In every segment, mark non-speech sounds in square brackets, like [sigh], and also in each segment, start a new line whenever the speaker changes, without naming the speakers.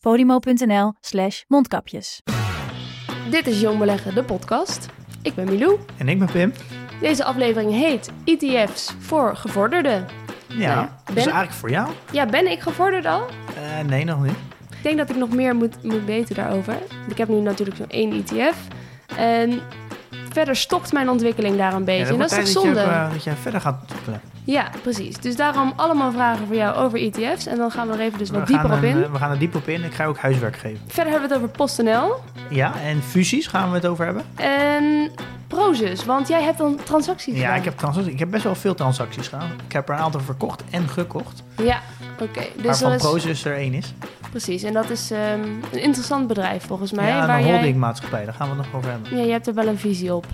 podimo.nl slash mondkapjes.
Dit is Jong Beleggen, de podcast. Ik ben Milou.
En ik ben Pim.
Deze aflevering heet ETF's voor gevorderden.
Ja,
Nou ja,
dat
ben-
is eigenlijk voor jou.
Ja, ben ik gevorderd al?
Eh, nee, nog niet.
Ik denk dat ik nog meer moet, moet weten daarover. Ik heb nu natuurlijk zo'n één ETF. En verder stokt mijn ontwikkeling daar een beetje.
Ja,
en dat is toch zonde?
Dat, je, ook, eh, dat jij verder gaat ontwikkelen.
Ja, precies. Dus daarom allemaal vragen voor jou over ETF's. En dan gaan we er even dus wat
we,
dieper op in.
een, eh, we gaan er diep op in. Ik ga je ook huiswerk geven.
Verder hebben we het over PostNL
Ja, en fusies gaan we het over hebben.
en Prozus. Want jij hebt dan transacties
Ja,
gedaan.
ik heb, transacties, ik heb best wel veel transacties gedaan. Ik heb er een aantal verkocht en gekocht.
Ja, oké. Dus
waarvan
is...
Prozus er één is.
Precies, en dat is ehm, een interessant bedrijf volgens mij.
ja,
waar
een
jij,
holdingmaatschappij. Daar gaan we het nog over hebben.
ja, je hebt er wel een visie op.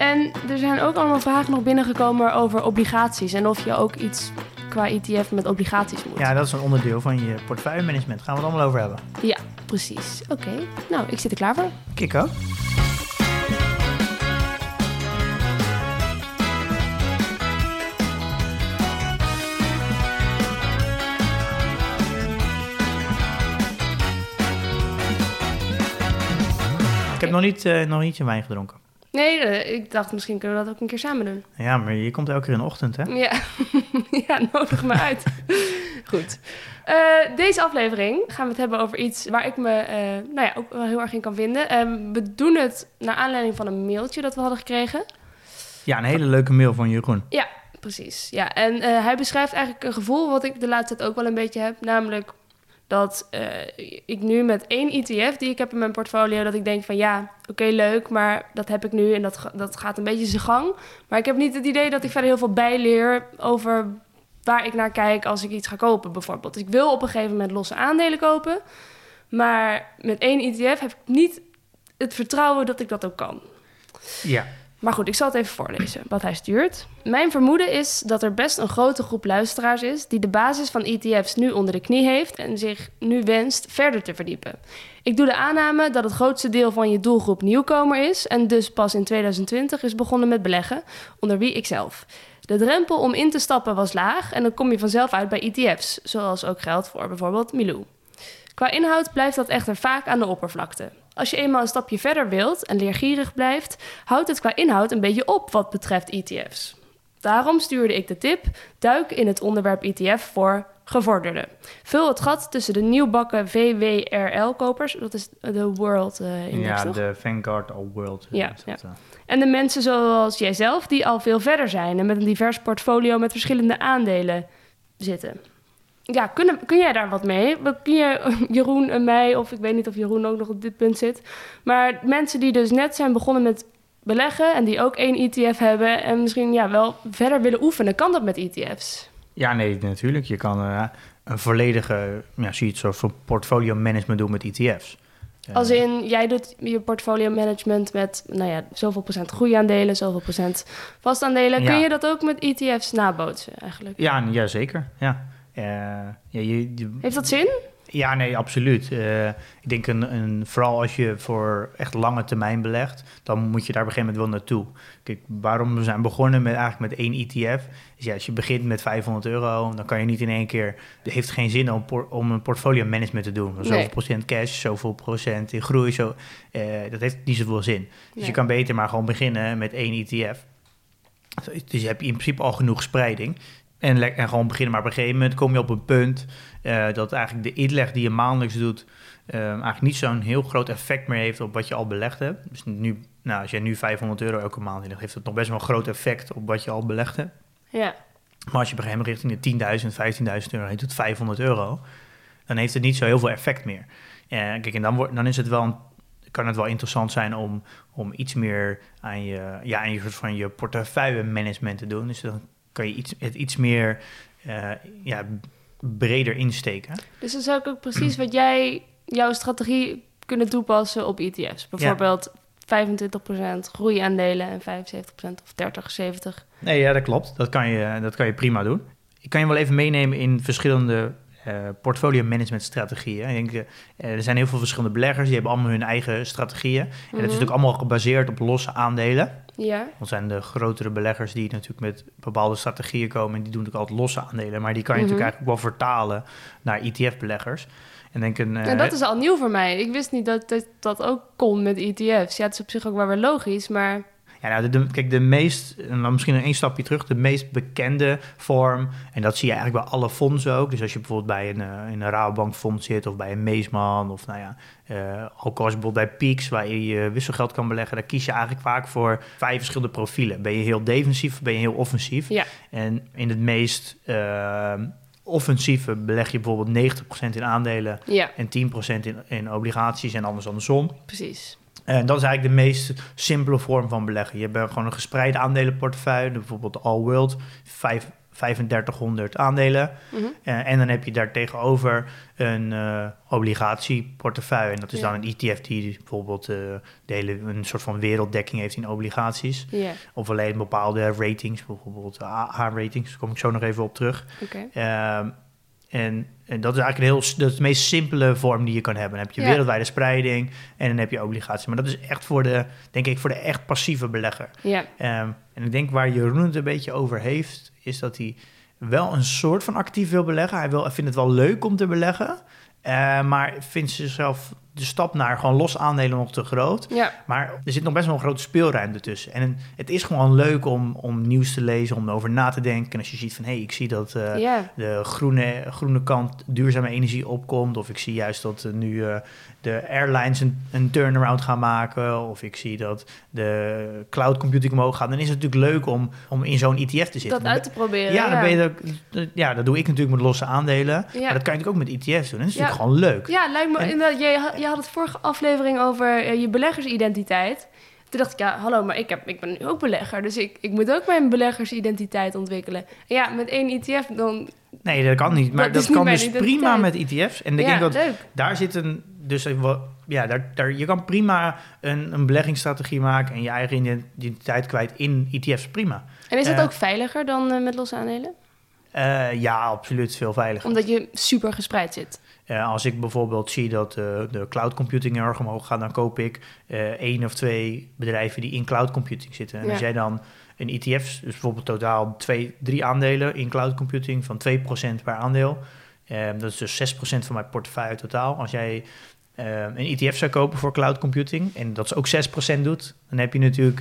En er zijn ook allemaal vragen nog binnengekomen over obligaties. En of je ook iets qua ETF met obligaties moet.
Ja, dat is een onderdeel van je portefeuillemanagement. Gaan we het allemaal over hebben.
Ja, precies. Oké, nou, ik zit er klaar voor.
Kik ook. Ik heb nog niet, eh, nog niet je wijn gedronken.
Nee, eh, ik dacht misschien kunnen we dat ook een keer samen doen.
Ja, maar je komt elke keer in de ochtend, hè?
Ja, [laughs] ja nodig me uit. [laughs] Goed. Eh, deze aflevering gaan we het hebben over iets waar ik me eh, nou ja, ook wel heel erg in kan vinden. Ehm, we doen het naar aanleiding van een mailtje dat we hadden gekregen.
Ja, een hele leuke mail van Jeroen.
Ja, precies. Ja, en hij beschrijft eigenlijk een gevoel wat ik de laatste tijd ook wel een beetje heb. Namelijk dat eh, ik nu met één ETF die ik heb in mijn portfolio... dat ik denk van ja, oké, leuk, maar dat heb ik nu en dat, dat gaat een beetje zijn gang. Maar ik heb niet het idee dat ik verder heel veel bijleer over waar ik naar kijk als ik iets ga kopen bijvoorbeeld. Ik wil op een gegeven moment losse aandelen kopen... maar met één ETF heb ik niet het vertrouwen dat ik dat ook kan.
Ja.
Maar goed, ik zal het even voorlezen wat hij stuurt. Mijn vermoeden is dat er best een grote groep luisteraars is die de basis van ETF's nu onder de knie heeft en zich nu wenst verder te verdiepen. Ik doe de aanname dat het grootste deel van je doelgroep nieuwkomer is en dus pas in 2020 is begonnen met beleggen, onder wie ikzelf. De drempel om in te stappen was laag en dan kom je vanzelf uit bij ETF's, zoals ook geldt voor bijvoorbeeld Milou. Qua inhoud blijft dat echter vaak aan de oppervlakte. Als je eenmaal een stapje verder wilt en leergierig blijft, houdt het qua inhoud een beetje op wat betreft ETF's. Daarom stuurde ik de tip: duik in het onderwerp ETF voor gevorderden. Vul het gat tussen de nieuwbakken VWRL-kopers, dat is de World eh, Index,
Ja,
toch?
de Vanguard All World.
Ja,
dat, eh.
En de mensen zoals jijzelf, die al veel verder zijn en met een divers portfolio met verschillende aandelen zitten. Ja, kun, kun jij daar wat mee? Kun je [laughs] Jeroen en mij, of ik weet niet of Jeroen ook nog op dit punt zit. Maar mensen die dus net zijn begonnen met beleggen en die ook één ETF hebben en misschien ja, wel verder willen oefenen, kan dat met ETF's?
Ja, nee, natuurlijk. Je kan eh, een volledige, ja, het zo, voor portfolio management doen met ETF's. Eh,
Als in, jij doet je portfolio management met, nou ja, zoveel procent groeiaandelen, zoveel procent vastaandelen. Kun
Ja.
je dat ook met ETF's nabootsen eigenlijk?
Ja, ja zeker. Ja. Eh, ja, je, je-
Heeft dat zin?
ja, nee, absoluut. Eh, ik denk een, een, vooral als je voor echt lange termijn belegt, dan moet je daar op een gegeven moment wel naartoe. Kijk, waarom we zijn begonnen met eigenlijk met één ETF. Is ja, als je begint met 500 euro, dan kan je niet in één keer. Het heeft geen zin om, om een portfolio management te doen. Zoveel
Nee.
procent cash, zoveel procent in groei. Zo, eh, dat heeft niet zoveel zin. Dus
Nee.
je kan beter maar gewoon beginnen met één ETF. Dus je hebt in principe al genoeg spreiding. En, en gewoon beginnen. Maar op een gegeven moment kom je op een punt eh, dat eigenlijk de inleg die je maandelijks doet, eh, eigenlijk niet zo'n heel groot effect meer heeft op wat je al belegd hebt. Dus nu, nou, als jij nu 500 euro elke maand inlegt, heeft dat nog best wel een groot effect op wat je al belegd hebt.
Ja,
Maar als je op een gegeven moment richting de 10.000, 15.000 euro, en je doet 500 euro, dan heeft het niet zo heel veel effect meer. Eh, kijk, en dan, wordt, dan is het wel een, kan het wel interessant zijn om, om iets meer aan je, ja, aan je, soort van je portefeuille management te doen. Dus dan kan je iets, het iets meer eh, ja, breder insteken.
dus dat is ook, ook precies wat jij, jouw strategie kunnen toepassen op ETF's. Bijvoorbeeld 25% groeiaandelen en 75% of 30, 70.
Nee, ja, dat klopt. Dat kan je, dat kan je prima doen. Ik kan je wel even meenemen in verschillende uh, portfolio management strategieën. Ik denk, uh, er zijn heel veel verschillende beleggers, die hebben allemaal hun eigen strategieën. En dat is
Mhm.
natuurlijk allemaal gebaseerd op losse aandelen.
Ja,
Dat zijn de grotere beleggers die natuurlijk met bepaalde strategieën komen. En die doen natuurlijk altijd losse aandelen. Maar die kan je
Mhm.
natuurlijk eigenlijk wel vertalen naar ETF-beleggers. En denk een,
en dat is al nieuw voor mij. Ik wist niet dat dat, dat ook kon met ETF's. Ja, het is op zich ook wel weer logisch, maar...
Ja, nou, de, de- kijk, de meest, en dan misschien nog één stapje terug, de meest bekende vorm, en dat zie je eigenlijk bij alle fondsen ook. Dus als je bijvoorbeeld bij een, eh, in een Rabobank fonds zit, of bij een Meesman, of nou ja, eh, ook als bijvoorbeeld bij Peaks, waar je je wisselgeld kan beleggen, daar kies je eigenlijk vaak voor vijf verschillende profielen. Ben je heel defensief of ben je heel offensief?
Ja,
En in het meest eh, offensieve beleg je bijvoorbeeld 90% in aandelen
ja,
en 10% in, in obligaties en anders andersom.
precies.
En dat is eigenlijk de meest simpele vorm van beleggen. Je hebt gewoon een gespreide aandelenportefeuille, bijvoorbeeld de All World, vijf- 3500 aandelen.
Mhm.
Eh, en dan heb je daar tegenover een eh, obligatieportefeuille. En dat is dan een ETF die bijvoorbeeld de hele, een soort van werelddekking heeft in obligaties. Of alleen bepaalde ratings, bijvoorbeeld AH-ratings. Daar kom ik zo nog even op terug. Ehm, en, en dat is eigenlijk een heel, dat is de meest simpele vorm die je kan hebben. Dan heb je
Ja.
wereldwijde spreiding en dan heb je obligaties. Maar dat is echt voor de, denk ik, voor de echt passieve belegger.
Ja,
Ehm, en ik denk waar Jeroen het een beetje over heeft, is dat hij wel een soort van actief wil beleggen. Hij, wil, hij vindt het wel leuk om te beleggen, eh, maar vindt zichzelf de stap naar gewoon los aandelen nog te groot.
ja,
Maar er zit nog best wel een grote speelruimte tussen. En het is gewoon leuk om, om nieuws te lezen, om erover na te denken. En als je ziet van, hé, hey, ik zie dat eh,
ja.
de groene, groene kant duurzame energie opkomt. Of ik zie juist dat eh, nu de airlines een, een turnaround gaan maken. Of ik zie dat de cloud computing omhoog gaat. Dan is het natuurlijk leuk om, om in zo'n ETF te zitten.
Dat uit te proberen.
ja, dan ben je ja, dat doe ik natuurlijk met losse aandelen.
Ja.
Maar dat kan je natuurlijk ook met ETF's doen. En dat is
Ja.
natuurlijk gewoon leuk.
Ja, lijkt me
En-
inderdaad. Je, had- je had het vorige aflevering over eh, je beleggersidentiteit. Toen dacht ik, ja, hallo, maar ik, heb, ik ben nu ook belegger. Dus ik, ik moet ook mijn beleggersidentiteit ontwikkelen. En ja, met één ETF dan...
Nee, dat kan niet. Maar
Dat
kan dus prima met ETF's. En ik
ja,
denk dat
leuk.
daar zit een. Dus wat- ja, daar, daar, je kan prima een, een beleggingsstrategie maken en je eigen identiteit kwijt in ETF's. Prima.
En is dat
Eh.
ook veiliger dan eh, met losse aandelen?
Eh, ja, absoluut veel veiliger.
Omdat je super gespreid zit.
Eh, als ik bijvoorbeeld zie dat eh, de cloud computing erg omhoog gaat, dan koop ik eh één of twee bedrijven die in cloud computing zitten. En
Ja.
als jij dan een ETF, dus bijvoorbeeld totaal twee, drie aandelen in cloud computing van 2% per aandeel. eh, dat is dus 6% van mijn portefeuille totaal. Als jij eh, een ETF zou kopen voor cloud computing en dat ze ook 6% doet, dan heb je natuurlijk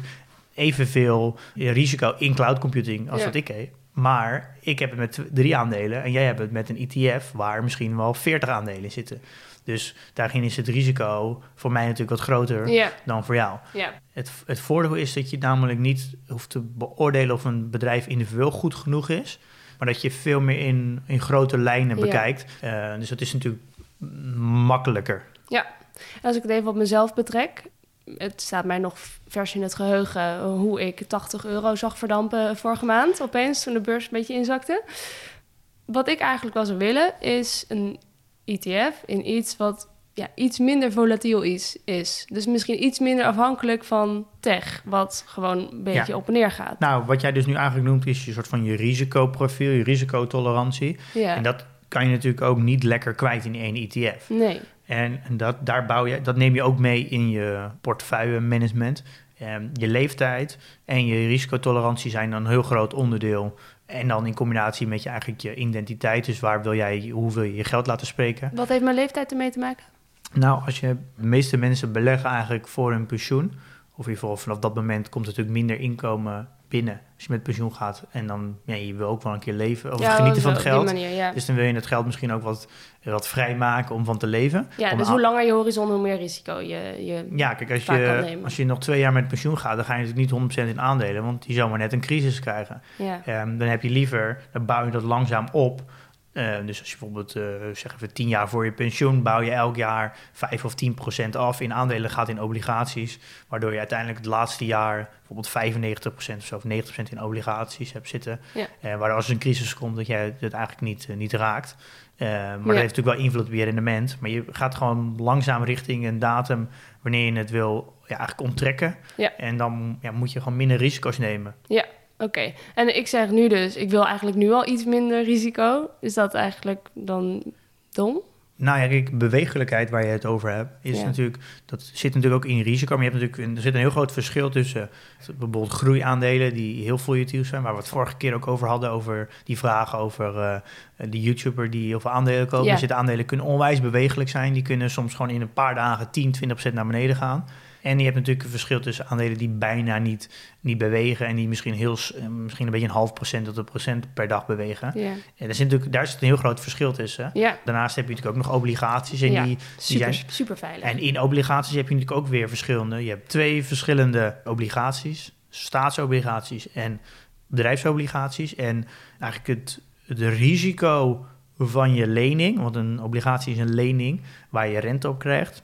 evenveel risico in cloud computing als
Ja.
dat ik heb. Maar ik heb het met drie aandelen en jij hebt het met een ETF waar misschien wel 40 aandelen in zitten. Dus daarin is het risico voor mij natuurlijk wat groter
Ja,
dan voor jou.
ja.
Het, het voordeel is dat je namelijk niet hoeft te beoordelen of een bedrijf individueel goed genoeg is, maar dat je veel meer in, in grote lijnen bekijkt. Eh, dus dat is natuurlijk makkelijker.
En als ik het even op mezelf betrek... Het staat mij nog vers in het geheugen hoe ik 80 euro zag verdampen vorige maand. Opeens, toen de beurs een beetje inzakte. Wat ik eigenlijk wel zou willen, is een ETF in iets wat ja, iets minder volatiel is, is. Dus misschien iets minder afhankelijk van tech, wat gewoon een beetje
Ja.
op en neer gaat.
Nou, wat jij dus nu eigenlijk noemt is je soort van je risicoprofiel, je risicotolerantie.
Ja,
En dat kan je natuurlijk ook niet lekker kwijt in één ETF.
nee.
En dat, daar bouw je, dat neem je ook mee in je portefeuille management. Ehm, je leeftijd en je risicotolerantie zijn dan een heel groot onderdeel. En dan in combinatie met je eigenlijk je identiteit. Dus waar wil jij, hoe wil je je geld laten spreken?
Wat heeft mijn leeftijd ermee te maken?
Nou, als je de meeste mensen beleggen eigenlijk voor hun pensioen. Of in ieder geval vanaf dat moment komt er natuurlijk minder inkomen binnen als je met pensioen gaat. En dan, ja, je wil ook wel een keer leven of genieten van het geld.
Die manier, ja.
Dus dan wil je het geld misschien ook wat, wat vrijmaken om van te leven.
ja,
Om
dus hoe langer je horizon, hoe meer risico je, je
Ja, kijk, als je, als je nog twee jaar met pensioen gaat, dan ga je natuurlijk niet 100% in aandelen, want die zou maar net een crisis krijgen.
ja.
Ehm, dan heb je liever, dan bouw je dat langzaam op Uh, dus als je bijvoorbeeld, uh, zeg even, tien jaar voor je pensioen, bouw je elk jaar 5 of 10 procent af. In aandelen gaat in obligaties, waardoor je uiteindelijk het laatste jaar bijvoorbeeld 95 procent of zo, of 90 procent in obligaties hebt zitten. Ja. Uh, waar als er een crisis komt, dat jij het eigenlijk niet, niet raakt. maar ja. dat heeft natuurlijk wel invloed op je rendement. Maar je gaat gewoon langzaam richting een datum wanneer je het wil ja, eigenlijk onttrekken. Ja. En dan ja, moet je gewoon minder risico's nemen.
Ja, Oké, en ik zeg nu dus, ik wil eigenlijk nu al iets minder risico. Is dat eigenlijk dan dom?
Nou ja, kijk, bewegelijkheid waar je het over hebt, is natuurlijk, dat zit natuurlijk ook in risico. Maar je hebt natuurlijk, er zit een heel groot verschil tussen bijvoorbeeld groeiaandelen die heel volatiel zijn, waar we het vorige keer ook over hadden, over die vragen over uh, die YouTuber die heel veel aandelen kopen. Ja. Dus aandelen kunnen onwijs bewegelijk zijn. Die kunnen soms gewoon in een paar dagen 10, 20% naar beneden gaan. En je hebt natuurlijk een verschil tussen aandelen die bijna niet, niet bewegen en die misschien, heel, eh, misschien een beetje een half procent tot een procent per dag bewegen. Ja. En daar, zit natuurlijk, daar zit een heel groot verschil tussen. Ja. Daarnaast heb je natuurlijk ook nog obligaties. En
ja,
die,
super, zijn, super veilig.
En in obligaties heb je natuurlijk ook weer verschillende. Je hebt twee verschillende obligaties, staatsobligaties en bedrijfsobligaties. En eigenlijk het, het risico van je lening, want een obligatie is een lening waar je rente op krijgt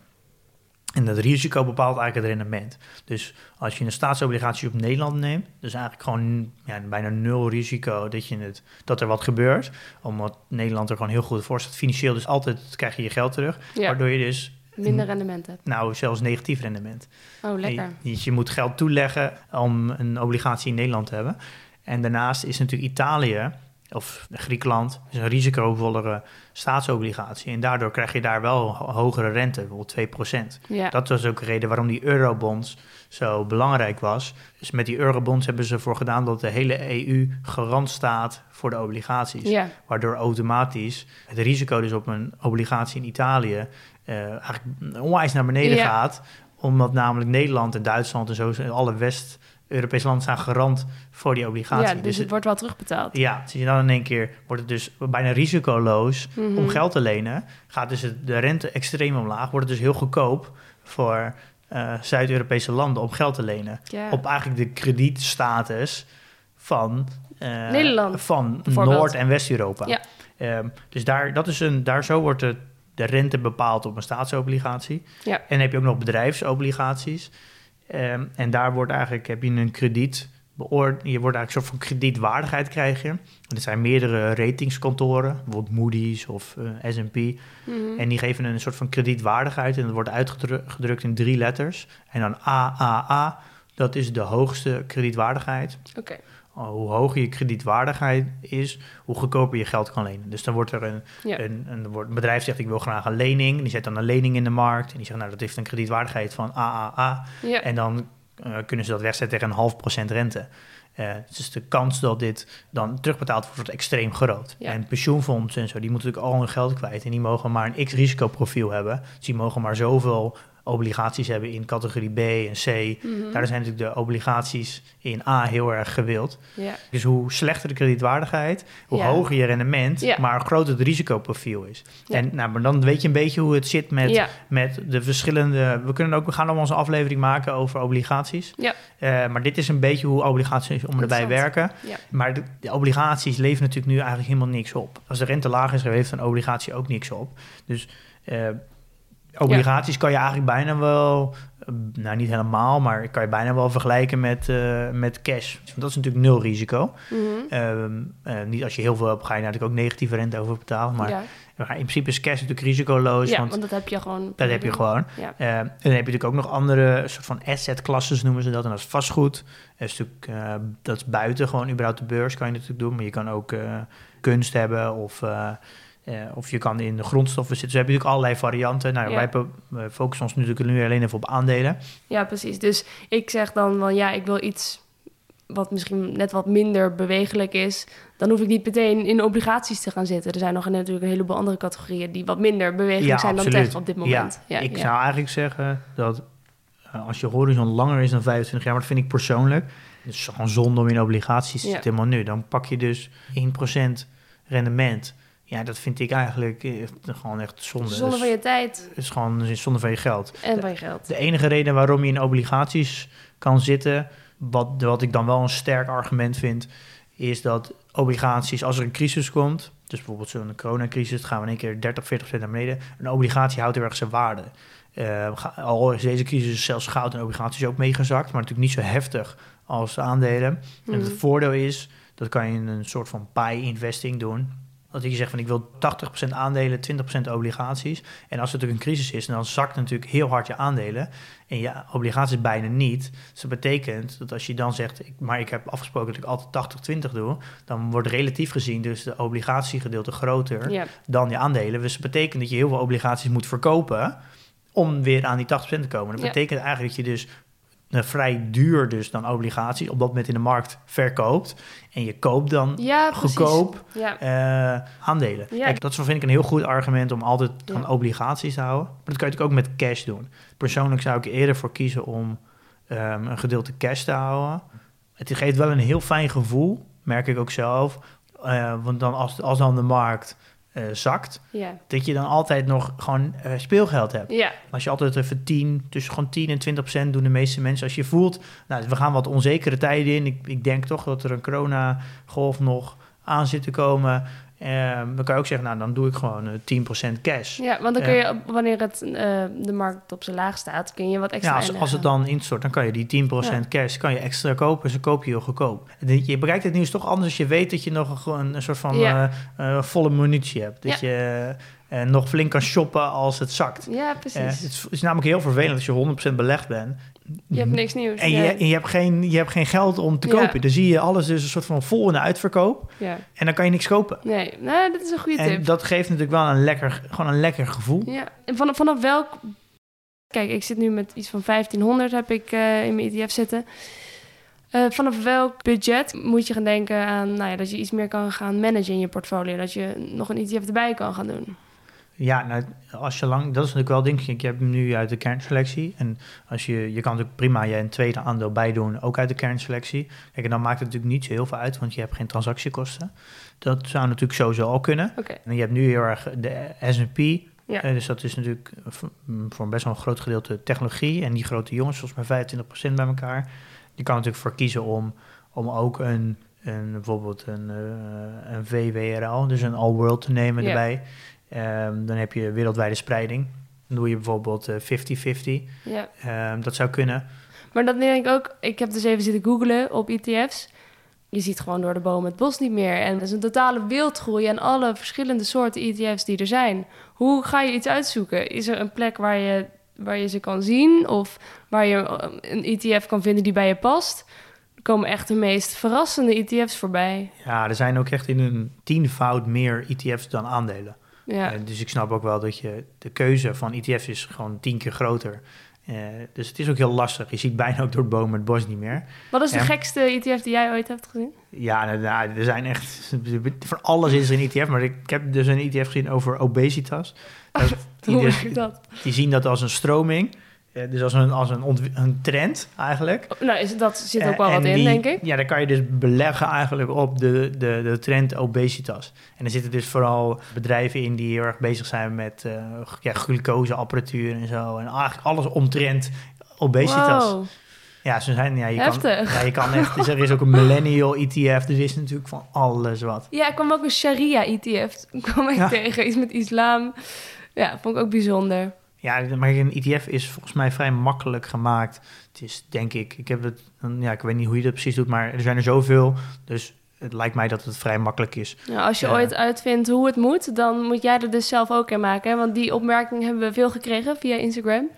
en dat risico bepaalt eigenlijk het rendement. Dus als je een staatsobligatie op Nederland neemt, dus eigenlijk gewoon ja, bijna nul risico dat, je het, dat er wat gebeurt. Omdat Nederland er gewoon heel goed voor staat. Financieel dus altijd krijg je je geld terug. Waardoor je dus...
Minder rendement hebt.
Nou, zelfs negatief rendement.
Oh, lekker.
Je, je moet geld toeleggen om een obligatie in Nederland te hebben. En daarnaast is natuurlijk Italië of Griekenland is een risicovollere staatsobligatie. En daardoor krijg je daar wel hogere rente, bijvoorbeeld 2%. Ja. Dat was ook de reden waarom die eurobonds zo belangrijk was. Dus met die eurobonds hebben ze ervoor gedaan dat de hele EU garant staat voor de obligaties. Ja. Waardoor automatisch het risico dus op een obligatie in Italië uh, eigenlijk onwijs naar beneden gaat. Omdat namelijk Nederland en Duitsland en zo, alle West Europese landen staan garant voor die obligatie.
Ja, dus, dus het, wordt wel terugbetaald.
Ja, zie je dan in één keer wordt het dus bijna risicoloos om mhm. geld te lenen. Gaat dus de rente extreem omlaag. Wordt het dus heel goedkoop voor uh, Zuid-Europese landen om geld te lenen. Op eigenlijk de kredietstatus van, uh,
Nederland,
van Noord- en West-Europa. Ja. Um, dus daar, dat is een, daar zo wordt de, de rente bepaald op een staatsobligatie. Ja. En dan heb je ook nog bedrijfsobligaties. Um, en daar wordt eigenlijk, heb je een krediet beoord, je wordt eigenlijk een soort van kredietwaardigheid krijg je. Er zijn meerdere ratingskantoren, bijvoorbeeld Moody's of uh, S&P. Mm -hmm. En die geven een soort van kredietwaardigheid en dat wordt uitgedrukt in drie letters. En dan AAA, dat is de hoogste kredietwaardigheid.
Oké.
Hoe hoger je kredietwaardigheid is, hoe goedkoper je geld kan lenen. Dus dan wordt er een, een, een, een, bedrijf zegt ik wil graag een lening. Die zet dan een lening in de markt. En die zegt nou dat heeft een kredietwaardigheid van AAA. Ja. En dan uh, kunnen ze dat wegzetten tegen een half procent rente. Uh, dus de kans dat dit dan terugbetaald wordt, wordt extreem groot. Ja. En pensioenfondsen en zo, die moeten natuurlijk al hun geld kwijt. En die mogen maar een x-risicoprofiel hebben. Dus die mogen maar zoveel obligaties hebben in categorie B en C. Mhm. Daar zijn natuurlijk de obligaties in A heel erg gewild. Dus hoe slechter de kredietwaardigheid, hoe hoger je rendement, maar groter het risicoprofiel is. En nou, maar dan weet je een beetje hoe het zit met, met de verschillende. We kunnen ook, we gaan ook onze aflevering maken over obligaties. Ja. Uh, maar dit is een beetje hoe obligaties om erbij werken. Maar de, de, obligaties leveren natuurlijk nu eigenlijk helemaal niks op. Als de rente laag is, heeft een obligatie ook niks op. Dus uh, Obligaties kan je eigenlijk bijna wel, eh, nou niet helemaal, maar kan je bijna wel vergelijken met, uh, met cash. Want dat is natuurlijk nul risico. Mm -hmm. uh, niet als je heel veel hebt, ga je natuurlijk ook negatieve rente over betalen. Maar, ja. in principe is cash natuurlijk risicoloos.
Ja, want, dat heb je gewoon.
Dat heb je gewoon. Ja. en dan heb je natuurlijk ook nog andere soort van asset classes noemen ze dat. En dat is vastgoed. Dat is, natuurlijk, dat is buiten gewoon überhaupt de beurs kan je natuurlijk doen. Maar je kan ook kunst hebben of of je kan in de grondstoffen zitten. Dus heb je natuurlijk allerlei varianten. Nou, ja. wij focussen ons natuurlijk nu alleen even op aandelen.
Ja, precies. Dus ik zeg dan van ja, ik wil iets wat misschien net wat minder bewegelijk is. Dan hoef ik niet meteen in obligaties te gaan zitten. Er zijn nog natuurlijk een heleboel andere categorieën die wat minder bewegelijk zijn dan tech op dit moment.
Ja, ik zou eigenlijk zeggen dat uh, als je horizon langer is dan 25 jaar, maar dat vind ik persoonlijk. Het is gewoon zonde om in obligaties te zitten helemaal nu. Dan pak je dus 1% rendement ja, dat vind ik eigenlijk eh, gewoon echt zonde.
Zonde dus van je tijd.
Het is gewoon zonde van je geld.
En van je geld.
De enige reden waarom je in obligaties kan zitten, wat, wat ik dan wel een sterk argument vind, is dat obligaties, als er een crisis komt, Dus bijvoorbeeld zo'n coronacrisis, gaan we in één keer 30, 40% naar beneden. Een obligatie houdt heel erg zijn waarde. Uh, al is deze crisis zelfs goud en obligaties ook meegezakt, maar natuurlijk niet zo heftig als aandelen. En het
Mhm.
voordeel is, dat kan je in een soort van pie-investing doen. Dat je zegt van ik wil 80% aandelen, 20% obligaties. En als er natuurlijk een crisis is, dan zakt natuurlijk heel hard je aandelen. En je obligaties bijna niet. Dus dat betekent dat als je dan zegt, ik, maar ik heb afgesproken dat ik altijd 80-20 doe, dan wordt relatief gezien dus de obligatiegedeelte groter dan je aandelen. Dus dat betekent dat je heel veel obligaties moet verkopen om weer aan die 80% te komen. Dat
Ja.
betekent eigenlijk dat je dus vrij duur dus dan obligaties op dat moment in de markt verkoopt. En je koopt dan
ja
goedkoop
Ja.
eh, aandelen.
Ja.
Kijk, dat is, vind ik een heel goed argument om altijd van obligaties te houden. Maar dat kan je natuurlijk ook met cash doen. Persoonlijk zou ik eerder voor kiezen om ehm, een gedeelte cash te houden. Het geeft wel een heel fijn gevoel, merk ik ook zelf. Eh, want dan als, als dan de markt eh, zakt,
Ja.
dat je dan altijd nog gewoon eh, speelgeld hebt.
Ja.
Als je altijd even 10, tussen gewoon 10 en 20 procent doen de meeste mensen. Als je voelt, nou, we gaan wat onzekere tijden in. Ik, ik denk toch dat er een coronagolf nog aan zit te komen. Ehm, dan kan je ook zeggen, nou, dan doe ik gewoon eh 10% cash.
ja, want dan kun je, op- wanneer het, eh, de markt op zijn laag staat, kun je wat extra
Ja, als, als het dan instort, dan kan je die 10% cash kan je extra kopen. Dus dan koop je heel goedkoop. En Je bereikt het nieuws toch anders als je weet dat je nog een, soort van
Ja.
eh, eh, volle munitie hebt. Dat je eh, nog flink kan shoppen als het zakt.
Ja,
Eh,
precies.
het is, is namelijk heel vervelend als je 100% belegd bent.
Je hebt niks nieuws.
En je, en je, hebt geen, je hebt geen geld om te
Ja.
kopen. Dan zie je alles dus een soort van vol in de uitverkoop.
ja.
En dan kan je niks kopen.
Nee, nou, dat is een goede
En
tip.
dat geeft natuurlijk wel een lekker, gewoon een lekker gevoel.
Ja, en vanaf, vanaf welk... Kijk, ik zit nu met iets van 1500 heb ik eh, in mijn ETF zitten. Eh, vanaf welk budget moet je gaan denken aan nou ja, dat je iets meer kan gaan managen in je portfolio? Dat je nog een ETF erbij kan gaan doen?
Ja, nou, als je lang, dat is natuurlijk wel denk ik, je hebt hem nu uit de kernselectie. En als je, je kan natuurlijk prima je een tweede aandeel bijdoen, ook uit de kernselectie. Kijk, en dan maakt het natuurlijk niet zo heel veel uit, want je hebt geen transactiekosten. Dat zou natuurlijk sowieso al kunnen. En je hebt nu heel erg de S&P,
Ja.
eh, dus dat is natuurlijk voor voor een best wel een groot gedeelte technologie. En die grote jongens, volgens mij 25% bij elkaar. Je kan natuurlijk voor kiezen om, om ook een, een, bijvoorbeeld een, eh, een VWRL, dus een all-world te nemen
Ja.
erbij. Ehm, dan heb je wereldwijde spreiding. Dan doe je bijvoorbeeld eh, 50-50.
ja.
Ehm, dat zou kunnen.
Maar dat denk ik ook... Ik heb dus even zitten googlen op ETF's. Je ziet gewoon door de bomen het bos niet meer. En er is een totale wildgroei aan alle verschillende soorten ETF's die er zijn. Hoe ga je iets uitzoeken? Is er een plek waar je, waar je ze kan zien? Of waar je eh, een ETF kan vinden die bij je past? Er komen echt de meest verrassende ETF's voorbij.
Ja, er zijn ook echt in een tienvoud meer ETF's dan aandelen.
Ja,
Eh, dus ik snap ook wel dat je de keuze van ETF's is gewoon tien keer groter. Eh, dus het is ook heel lastig. Je ziet bijna ook door het boom het bos niet meer.
Wat is de gekste ETF die jij ooit hebt gezien?
Ja, nou, nou, er zijn echt... [laughs] Van alles is er een ETF. Maar ik heb dus een ETF gezien over obesitas. [laughs] Dat- die, [laughs] dus-
dat?
die zien dat als een stroming. Eh, dus als een, als een, een trend eigenlijk.
Nou, is, dat zit ook
Eh,
wel
en
wat in, denk ik.
Ja, daar kan je dus beleggen eigenlijk op de, de, de trend obesitas. En er zitten dus vooral bedrijven in die heel erg bezig zijn met eh ja, glucoseapparatuur en zo. En eigenlijk alles omtrent obesitas.
Wow.
Ja, ze zijn, ja, je kan, ja, je kan echt, dus er is ook een millennial ETF, dus er is natuurlijk van alles wat.
Ja, ik kwam ook een Sharia-ETF [laughs] kwam ik
Ja.
tegen. Iets met islam. Ja, vond ik ook bijzonder.
Ja, maar een ETF is volgens mij vrij makkelijk gemaakt. Het is, denk ik, ik heb het, ja, ik weet niet hoe je dat precies doet, maar er zijn er zoveel, dus het lijkt mij dat het vrij makkelijk is.
Nou, als je
Ja.
ooit uitvindt hoe het moet, dan moet jij er dus zelf ook in maken. Hè? Want die opmerking hebben we veel gekregen via Instagram.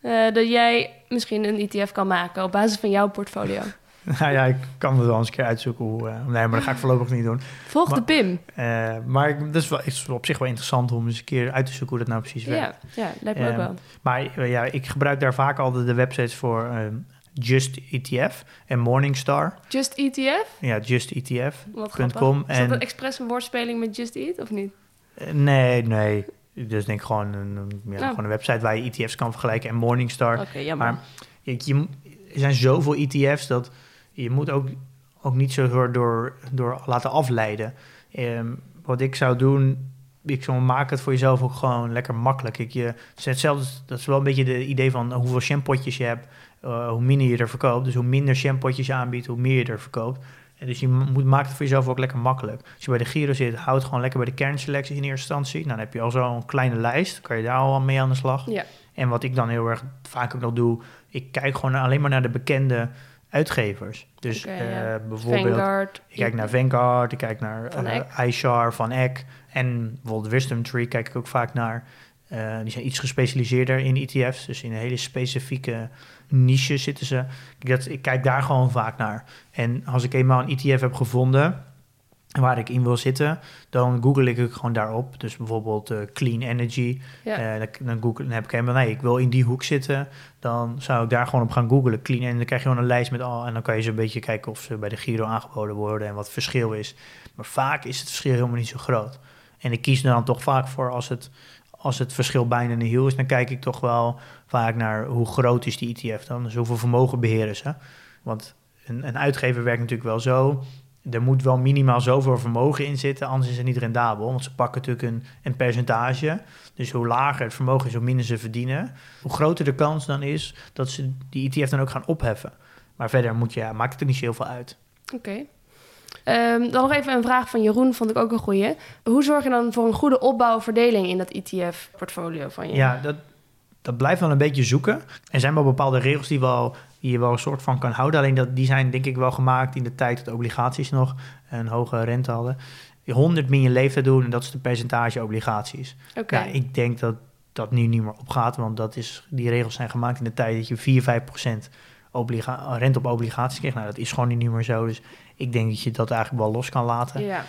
Eh, dat jij misschien een ETF kan maken op basis van jouw portfolio. [laughs]
Nou ja, ik kan het wel eens een keer uitzoeken hoe, eh, nee, maar dat ga ik voorlopig niet doen.
Volg de PIM.
Eh, maar dat is, wel, is op zich wel interessant om eens een keer uit te zoeken hoe dat nou precies werkt.
Ja, ja, lijkt me ook
Ehm,
wel.
Maar eh, ja, ik gebruik daar vaak altijd de websites voor ehm, Just ETF en Morningstar.
Just ETF?
Ja, justetf.com.
Is dat
en-
een expres een woordspeling met Just Eat of niet?
Nee, nee. Dus denk gewoon een, een- ja,
Oh.
gewoon een website waar je ETF's kan vergelijken en Morningstar.
Oké, jammer.
Maar je, je- er zijn zoveel ETF's dat je moet ook, ook niet zo door, door, door laten afleiden. Ehm, wat ik zou doen, ik zou maak het voor jezelf ook gewoon lekker makkelijk. Ik, je, dat is wel een beetje het idee van hoeveel shampootjes je hebt, eh, hoe minder je er verkoopt. Dus hoe minder shampootjes je aanbiedt, hoe meer je er verkoopt. En dus je moet, maakt het voor jezelf ook lekker makkelijk. Als je bij de Giro zit, houd het gewoon lekker bij de kernselecties in eerste instantie. Dan heb je al zo'n kleine lijst, kan je daar al mee aan de slag.
Ja.
En wat ik dan heel erg vaak ook nog doe, ik kijk gewoon alleen maar naar de bekende uitgevers. Dus eh,
ja.
bijvoorbeeld,
Vanguard.
ik kijk naar Vanguard, ik kijk naar
Van
uh,
Eck.
iShar, Van Eck en bijvoorbeeld Wisdom Tree kijk ik ook vaak naar. Eh, die zijn iets gespecialiseerder in ETF's, dus in een hele specifieke niche zitten ze. Ik, dat, ik kijk daar gewoon vaak naar. En als ik eenmaal een ETF heb gevonden waar ik in wil zitten, dan google ik ook gewoon daarop. Dus bijvoorbeeld eh, clean energy.
Ja.
Eh, dan, google, dan heb ik helemaal, nee, ik wil in die hoek zitten. Dan zou ik daar gewoon op gaan googlen. Clean en dan krijg je gewoon een lijst met al. En dan kan je zo een beetje kijken of ze bij de Giro aangeboden worden en wat het verschil is. Maar vaak is het verschil helemaal niet zo groot. En ik kies er dan toch vaak voor als het, als het verschil bijna niet heel is. Dan kijk ik toch wel vaak naar hoe groot is die ETF dan. Dus hoeveel vermogen beheren ze. Want een, een uitgever werkt natuurlijk wel zo er moet wel minimaal zoveel vermogen in zitten, anders is het niet rendabel. Want ze pakken natuurlijk een, een percentage. Dus hoe lager het vermogen is, hoe minder ze verdienen. Hoe groter de kans dan is dat ze die ETF dan ook gaan opheffen. Maar verder moet je, ja, maakt het er niet zo heel veel uit.
Oké. Ehm, dan nog even een vraag van Jeroen, vond ik ook een goeie. Hoe zorg je dan voor een goede opbouwverdeling in dat ETF-portfolio van je?
Ja, dat, dat blijft wel een beetje zoeken. Er zijn wel bepaalde regels die, wel, die je wel een soort van kan houden. Alleen dat, die zijn denk ik wel gemaakt in de tijd dat obligaties nog een hoge rente hadden. 100 min je leeftijd doen en dat is de percentage obligaties.
Oké.
Ja, ik denk dat dat nu niet meer opgaat, want dat is, die regels zijn gemaakt in de tijd dat je 4, 5 procent rente op obligaties kreeg. Nou, dat is gewoon niet meer zo. Dus ik denk dat je dat eigenlijk wel los kan laten.
Ja.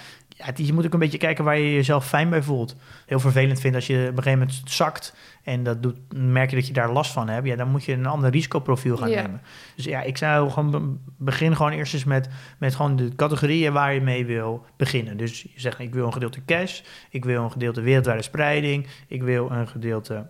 Ja, je moet ook een beetje kijken waar je jezelf fijn bij voelt. Heel vervelend vindt als je op een gegeven moment zakt en dat doet, merk je dat je daar last van hebt. Ja, dan moet je een ander risicoprofiel gaan
Ja.
nemen. Dus ja, ik zou gewoon be- begin gewoon eerst eens met, met gewoon de categorieën waar je mee wil beginnen. Dus je zegt, ik wil een gedeelte cash, ik wil een gedeelte wereldwijde spreiding, ik wil een gedeelte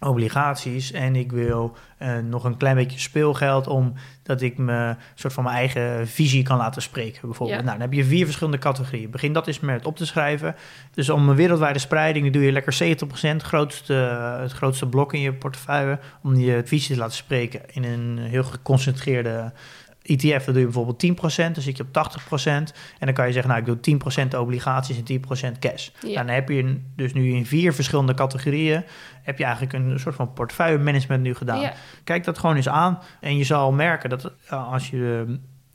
obligaties en ik wil eh, nog een klein beetje speelgeld om dat ik me soort van mijn eigen visie kan laten spreken bijvoorbeeld.
Ja.
Nou, dan heb je vier verschillende categorieën. Begin dat eens met op te schrijven. Dus om een wereldwijde spreiding doe je lekker 70% grootste, het grootste blok in je portefeuille om je visie te laten spreken in een heel geconcentreerde ETF. Dan doe je bijvoorbeeld 10%, dan zit je op 80%. En dan kan je zeggen, nou ik doe 10% obligaties en 10% cash.
Ja.
Nou, dan heb je dus nu in vier verschillende categorieën heb je eigenlijk een soort van portefeuille management nu gedaan.
Ja.
Kijk dat gewoon eens aan. En je zal merken dat eh, als je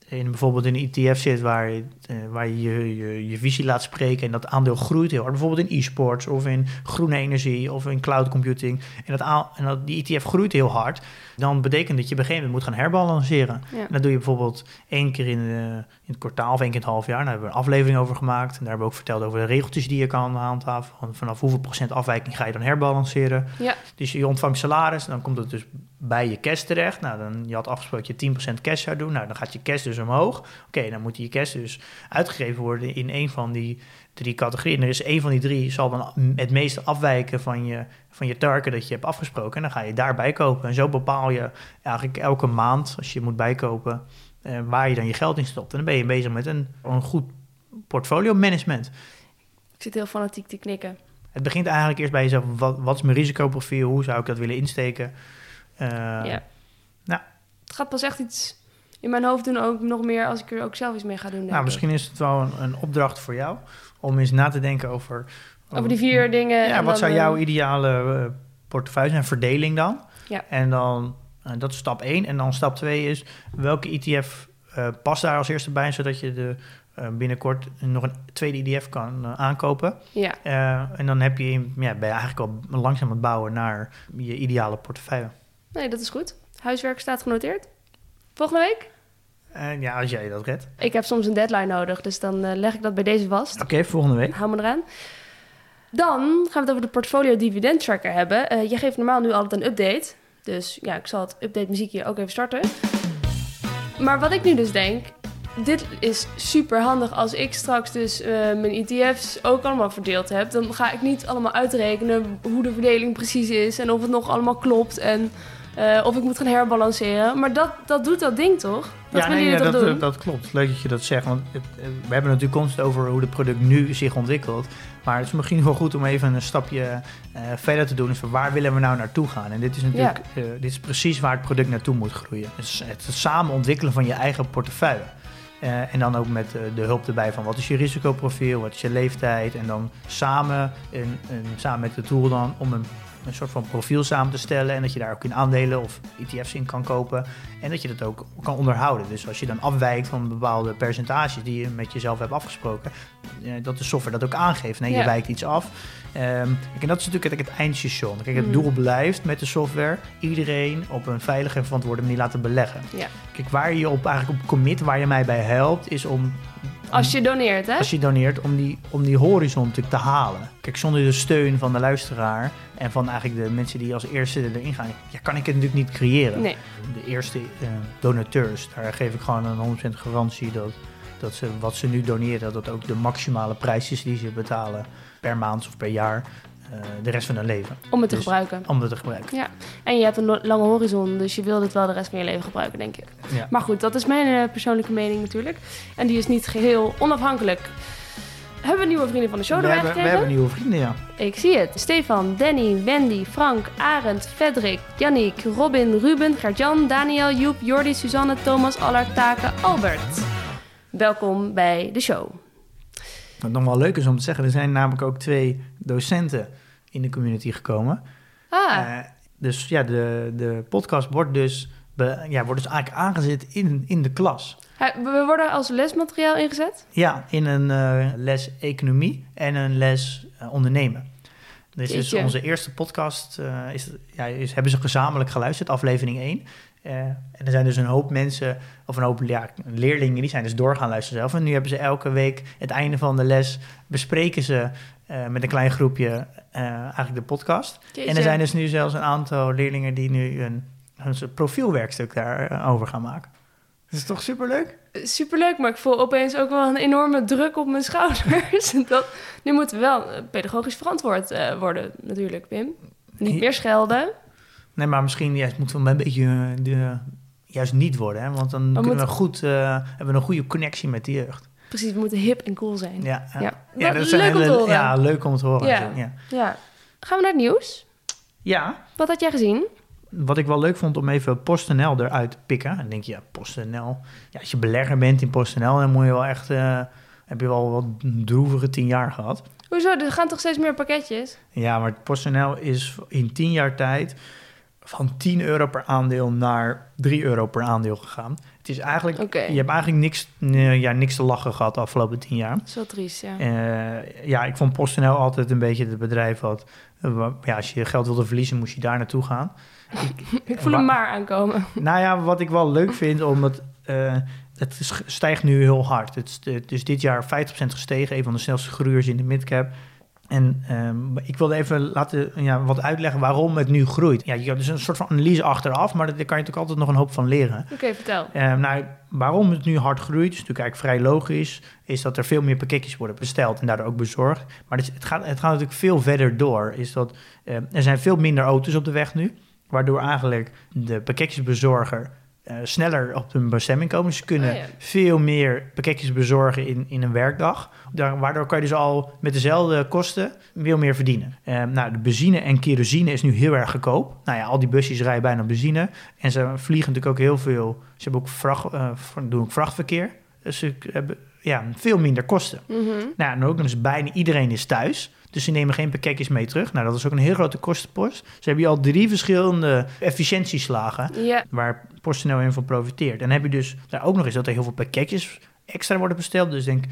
eh, in, bijvoorbeeld in een ETF zit waar je, eh, waar je, je, je je visie laat spreken en dat aandeel groeit heel hard. Bijvoorbeeld in e-sports of in groene energie of in cloud computing. En, dat, en dat die ETF groeit heel hard. Dan betekent dat je op een gegeven moment moet gaan herbalanceren.
Ja.
En dat doe je bijvoorbeeld één keer in, eh, in het kwartaal of één keer in het half jaar. Daar hebben we een aflevering over gemaakt. En daar hebben we ook verteld over de regeltjes die je kan handhaven. Van- Vanaf hoeveel procent afwijking ga je dan herbalanceren.
Ja.
Dus je ontvangt salaris, dan komt het dus bij je cash terecht. Nou, dan, je had afgesproken dat je 10% cash zou doen. Nou, dan gaat je cash dus omhoog. Oké, dan moet je cash dus uitgegeven worden in een van die drie categorieën. En er is één van die drie zal dan het meeste afwijken van je, van je target dat je hebt afgesproken. En dan ga je daarbij kopen. En zo bepaal je eigenlijk elke maand, als je moet bijkopen, eh, waar je dan je geld in stopt. En dan ben je bezig met een, een goed portfolio management.
Ik zit heel fanatiek te knikken.
Het begint eigenlijk eerst bij jezelf. Wat, wat is mijn risicoprofiel? Hoe zou ik dat willen insteken? Eh,
ja.
nou.
Het gaat pas echt iets in mijn hoofd doen, ook nog meer als ik er ook zelf iets mee ga doen.
Nou, misschien is het wel een, een opdracht voor jou om eens na te denken over.
Over die vier dingen.
Ja, wat
dan,
zou
eh,
jouw ideale eh, portefeuille zijn? Verdeling dan?
Ja.
En dan, eh, dat is stap 1. En dan stap 2 is welke ETF eh, past daar als eerste bij, zodat je de, binnenkort nog een tweede ETF kan aankopen.
Ja,
en dan heb je, ja, ben je eigenlijk al langzaam aan het bouwen naar je ideale portefeuille.
nee, dat is goed. Huiswerk staat genoteerd. Volgende week?
En ja, als jij dat redt.
Ik heb soms een deadline nodig, dus dan eh, leg ik dat bij deze vast.
Oké, volgende week.
Hou me eraan. Dan gaan we het over de portfolio dividend tracker hebben. Eh jij geeft normaal nu altijd een update. Dus ja, ik zal het update muziekje ook even starten. Maar wat ik nu dus denk, dit is super handig als ik straks dus eh, mijn ETF's ook allemaal verdeeld heb. Dan ga ik niet allemaal uitrekenen hoe de verdeling precies is en of het nog allemaal klopt en of ik moet gaan herbalanceren. Maar dat, dat doet dat ding toch?
Ja, nee, ja, dat, dat klopt. Leuk dat je dat zegt. Want het, eh, we hebben natuurlijk constant over hoe het product nu zich ontwikkelt. Maar het is misschien wel goed om even een stapje eh, verder te doen. Dus waar willen we nou naartoe gaan? En dit is natuurlijk eh, dit is precies waar het product naartoe moet groeien. Dus het samen ontwikkelen van je eigen portefeuille. En dan ook met de hulp erbij van wat is je risicoprofiel, wat is je leeftijd. En dan samen, en, en samen met de tool dan om een, een soort van profiel samen te stellen. En dat je daar ook in aandelen of ETF's in kan kopen. En dat je dat ook kan onderhouden. Dus als je dan afwijkt van bepaalde percentages die je met jezelf hebt afgesproken. eh, dat de software dat ook aangeeft. Nee, je wijkt iets af. Kijk, en dat is natuurlijk het, het eindstation. Kijk, het
Mhm.
doel blijft met de software iedereen op een veilige en verantwoorde manier laten beleggen.
Ja.
Kijk, waar je op eigenlijk op commit, waar je mij bij helpt, is om
Als je doneert, hè?
als je doneert om die, om die horizon natuurlijk te halen. Kijk, zonder de steun van de luisteraar en van eigenlijk de mensen die als eerste erin gaan, ja, kan ik het natuurlijk niet creëren.
Nee.
De eerste eh, donateurs, daar geef ik gewoon een 100% garantie dat, dat ze wat ze nu doneren, dat dat ook de maximale prijs is die ze betalen per maand of per jaar de rest van hun leven.
Om het te
Dus-
gebruiken.
Om dat te gebruiken.
Ja. En je hebt een lange horizon, dus je wil het wel de rest van je leven gebruiken, denk ik.
Ja.
Maar goed, dat is mijn eh, persoonlijke mening natuurlijk. En die is niet geheel onafhankelijk. Hebben we nieuwe vrienden van de show
we,
erbij
hebben, we hebben nieuwe vrienden, ja.
Ik zie het. Stefan, Danny, Wendy, Frank, Arend, Frederik, Yannick, Robin, Ruben, Gert-Jan, Daniel, Joep, Jordi, Suzanne, Thomas, Allard, Taken, Albert. Welkom bij de show.
Wat nog wel leuk is om te zeggen, er zijn namelijk ook twee docenten in de community gekomen.
Ah,
Eh, dus ja, de, de podcast wordt dus, be- ja, wordt dus eigenlijk aangezet in, in de klas.
we worden als lesmateriaal ingezet.
Ja, in een eh, les economie en een les eh, ondernemen. Dus is
Jeetje.
onze eerste podcast is, ja, is, hebben ze gezamenlijk geluisterd, aflevering 1. Eh, en er zijn dus een hoop mensen, of een hoop ja, leerlingen, die zijn dus door gaan luisteren zelf. En nu hebben ze elke week, het einde van de les, bespreken ze eh, met een klein groepje eh, eigenlijk de podcast. En er zijn dus nu zelfs een aantal leerlingen die nu een, een soort profielwerkstuk daarover gaan maken. Dat is toch superleuk?
Superleuk, maar ik voel opeens ook wel een enorme druk op mijn schouders. [laughs] dat, nu moeten we wel pedagogisch verantwoord worden, natuurlijk, Pim. Niet meer schelden.
Nee, maar misschien juist moeten we een beetje eh, de, juist niet worden. Hè? Want dan kunnen
moeten-
we goed, eh, hebben we een goede connectie met de jeugd.
Precies, we moeten hip en cool zijn.
Ja, ja.
Ja.
Ja,
Wat
zijn
leuk om te horen.
Ja, leuk om te horen.
Ja.
Ja.
Gaan we naar het nieuws?
ja,
Wat had jij gezien?
wat ik wel leuk vond om even PostNL eruit te pikken. Dan denk je, ja, PostNL. Ja, als je belegger bent in PostNL, dan moet je wel echt... eh, heb je wel wat droevige tien jaar gehad.
Hoezo? Er gaan toch steeds meer pakketjes?
Ja, maar PostNL is in 10 jaar tijd van 10 euro per aandeel naar 3 euro per aandeel gegaan. Het is eigenlijk, je hebt eigenlijk niks, nee, ja, niks te lachen gehad de afgelopen 10 jaar.
Dat is wel triest, ja.
Eh, ja, ik vond PostNL altijd een beetje het bedrijf wat, wa- ja, als je geld wilde verliezen, moest je daar naartoe gaan. [laughs]
Ik voel hem maar aankomen. [laughs]
Nou ja, wat ik wel leuk vind, omdat eh, het stijgt nu heel hard. Het het is dit jaar 50% gestegen, een van de snelste groeiers in de midcap. En ehm, ik wilde even laten, ja, wat uitleggen waarom het nu groeit. Ja, je hebt dus een soort van analyse achteraf, maar daar kan je natuurlijk altijd nog een hoop van leren.
Oké, vertel.
Ehm, nou, waarom het nu hard groeit, is natuurlijk eigenlijk vrij logisch, is dat er veel meer pakketjes worden besteld en daardoor ook bezorgd. Maar het, is- het, gaat, het gaat natuurlijk veel verder door. Is dat, ehm, er zijn veel minder auto's op de weg nu, waardoor eigenlijk de pakketjesbezorger eh, sneller op hun bestemming komen. Ze kunnen
Oh ja.
veel meer pakketjes bezorgen in, in een werkdag. Daar, waardoor kan je dus al met dezelfde kosten veel meer verdienen. Ehm, nou, de benzine en kerosine is nu heel erg goedkoop. Nou ja, al die busjes rijden bijna op benzine. En ze vliegen natuurlijk ook heel veel. Ze hebben ook vracht, eh, doen ook vrachtverkeer. Dus ze hebben ja, veel minder kosten.
Mhm.
Nou, en ook eens bijna iedereen is thuis. Dus ze nemen geen pakketjes mee terug. Nou, dat is ook een heel grote kostenpost. Ze hebben hier al drie verschillende efficiëntieslagen
Ja,
waar PostNL in van profiteert. En dan heb je dus daar ook nog eens dat er heel veel pakketjes extra worden besteld. Dus denk,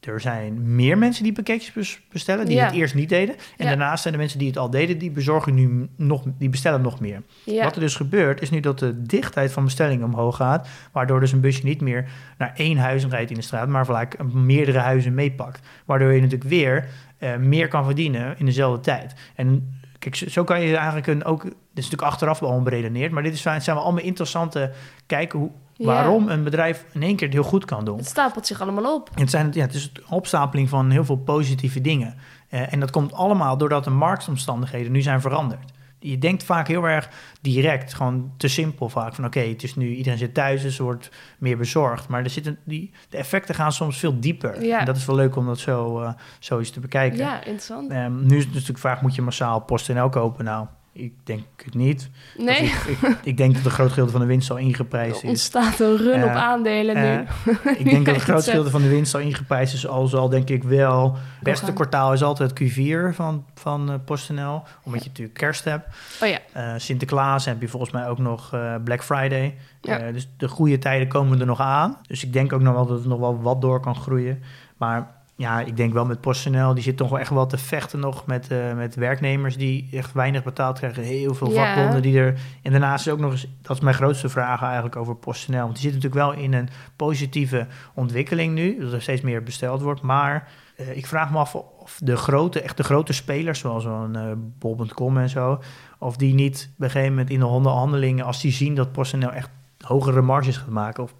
er zijn meer mensen die pakketjes bes- bestellen, die
Ja.
het eerst niet deden. En
Ja.
daarnaast zijn de mensen die het al deden, die bezorgen nu nog, die bestellen nog meer.
ja.
Wat er dus gebeurt, is nu dat de dichtheid van bestellingen omhoog gaat. Waardoor dus een busje niet meer naar één huis rijdt in de straat, maar gelijk meerdere huizen meepakt. Waardoor je natuurlijk weer eh, meer kan verdienen in dezelfde tijd. En kijk, zo, zo kan je eigenlijk een, ook, dit is natuurlijk achteraf wel onberedeneerd, maar dit is, zijn wel allemaal interessante kijken hoe,
Ja.
waarom een bedrijf in één keer het heel goed kan doen.
Het stapelt zich allemaal op.
Het, zijn, ja, het is een opstapeling van heel veel positieve dingen. Eh, en dat komt allemaal doordat de marktomstandigheden nu zijn veranderd. Je denkt vaak heel erg direct, gewoon te simpel vaak. Van oké, het is nu, iedereen zit thuis, dus wordt meer bezorgd. Maar er zitten, die, de effecten gaan soms veel dieper.
Ja.
En dat is wel leuk om dat zo, eh, zo eens te bekijken.
Ja, interessant.
Ehm, nu is het natuurlijk vraag, moet je massaal PostNL kopen? Nou, Ik denk het niet.
Nee,
Ik, ik, ik denk dat een groot gedeelte van de winst al ingeprijsd [laughs]
er
is.
ontstaat een run
Eh,
op aandelen nu.
Eh, ik denk [laughs] dat een
het
groot gedeelte van de winst al ingeprijsd is. Al zal denk ik wel... Het beste kwartaal is altijd Q4 van, van eh, PostNL. Omdat je natuurlijk kerst hebt.
Oh ja,
Eh, Sinterklaas heb je volgens mij ook nog eh, Black Friday.
Ja.
Eh, dus de goede tijden komen er nog aan. Dus ik denk ook nog wel dat het nog wel wat door kan groeien. Maar ja, ik denk wel met PostNL, die zit toch wel echt wel te vechten nog met, eh, met werknemers die echt weinig betaald krijgen. Heel veel vakbonden die er... En daarnaast is ook nog eens, dat is mijn grootste vraag eigenlijk over PostNL. Want die zit natuurlijk wel in een positieve ontwikkeling nu. Dat er steeds meer besteld wordt. Maar eh, ik vraag me af of de grote, echt de grote spelers, zoals zo'n eh bol.com en zo... of die niet op een gegeven moment in de onderhandelingen... als die zien dat PostNL echt hogere marges gaat maken... of,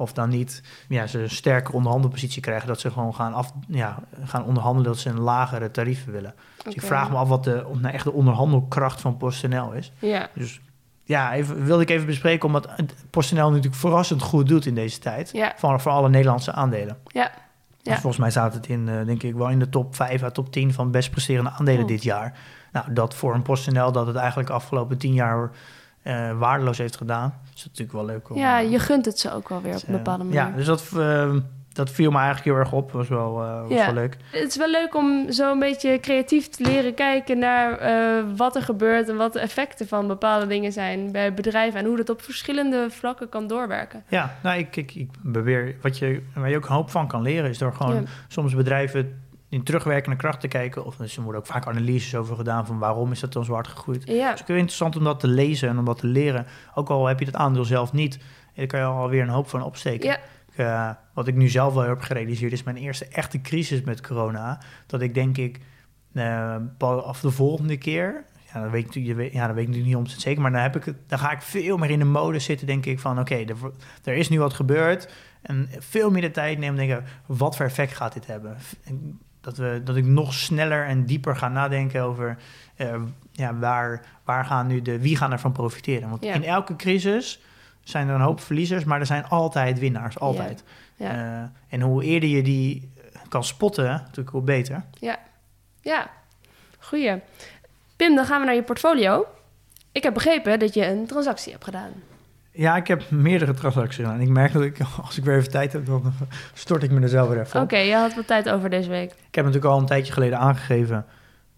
of dan niet ja, ze een sterke onderhandelpositie krijgen... dat ze gewoon gaan, af, ja, gaan onderhandelen dat ze een lagere tarieven willen. Dus ik vraag me af wat de, nou, echt de onderhandelkracht van PostNL is.
Ja,
Dus ja, even, wilde ik even bespreken... omdat het PostNL natuurlijk verrassend goed doet in deze tijd...
ja,
Van, voor alle Nederlandse aandelen.
ja.
Dus volgens mij staat het in, eh, denk ik, wel in de top 5 à top 10 van best presterende aandelen
Oh.
dit jaar. Nou, dat voor een PostNL dat het eigenlijk de afgelopen 10 jaar eh, waardeloos heeft gedaan. Is dat natuurlijk wel leuk om...
Ja,
eh,
je gunt het ze ook wel weer op een bepaalde manier.
Ja, dus dat, eh, dat viel me eigenlijk heel erg op. Was wel, eh, was
Ja.
wel leuk.
Het is wel leuk om zo een beetje creatief te leren kijken naar wat er gebeurt en wat de effecten van bepaalde dingen zijn bij bedrijven en hoe dat op verschillende vlakken kan doorwerken.
Ja, nou, ik, ik, ik beweer, wat je, waar je ook een hoop van kan leren, is door gewoon
Ja.
soms bedrijven in terugwerkende kracht te kijken. Of dus er worden ook vaak analyses over gedaan van waarom is dat dan zo hard gegroeid.
Ja,
Het is ook heel interessant om dat te lezen en om dat te leren. Ook al heb je dat aandeel zelf niet, daar kan je alweer een hoop van opsteken.
ja,
eh, wat ik nu zelf wel heb gerealiseerd, is mijn eerste echte crisis met corona. Dat ik denk ik, eh, of de volgende keer, ja, dat weet ik ja, dat weet ik natuurlijk niet om zeker, maar dan, heb ik het, dan ga ik veel meer in de mode zitten, denk ik van, oké, er, wo- er is nu wat gebeurd. En veel meer de tijd nemen, denken, wat voor effect gaat dit hebben? Dat, we, dat ik nog sneller en dieper ga nadenken over eh, ja, waar, waar gaan nu de, wie gaan ervan profiteren. Want
Ja.
in elke crisis zijn er een hoop verliezers, maar er zijn altijd winnaars, altijd.
ja.
Eh, en hoe eerder je die kan spotten, natuurlijk hoe beter.
ja. Goeie. Pim, dan gaan we naar je portfolio. Ik heb begrepen dat je een transactie hebt gedaan.
Ja, ik heb meerdere transacties gedaan. En ik merk dat ik, [laughs] als ik weer even tijd heb, dan stort ik me er zelf weer even
Oké, je had wat tijd over deze week.
Ik heb natuurlijk al een tijdje geleden aangegeven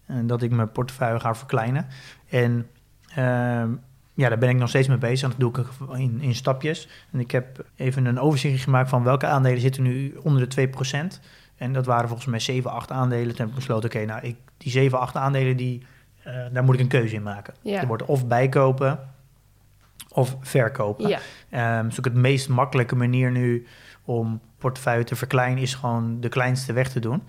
eh, dat ik mijn portefeuille ga verkleinen. En ehm, ja, daar ben ik nog steeds mee bezig. En dat doe ik in, in stapjes. En ik heb even een overzicht gemaakt van welke aandelen zitten nu onder de 2%. En dat waren volgens mij 7, 8 aandelen. Toen heb ik besloten, oké, nou, ik, die 7, 8 aandelen, die, eh, daar moet ik een keuze in maken.
Ja.
Er wordt of bijkopen of verkopen.
Ja,
Ehm dus ook het meest makkelijke manier nu om portefeuille te verkleinen is gewoon de kleinste weg te doen.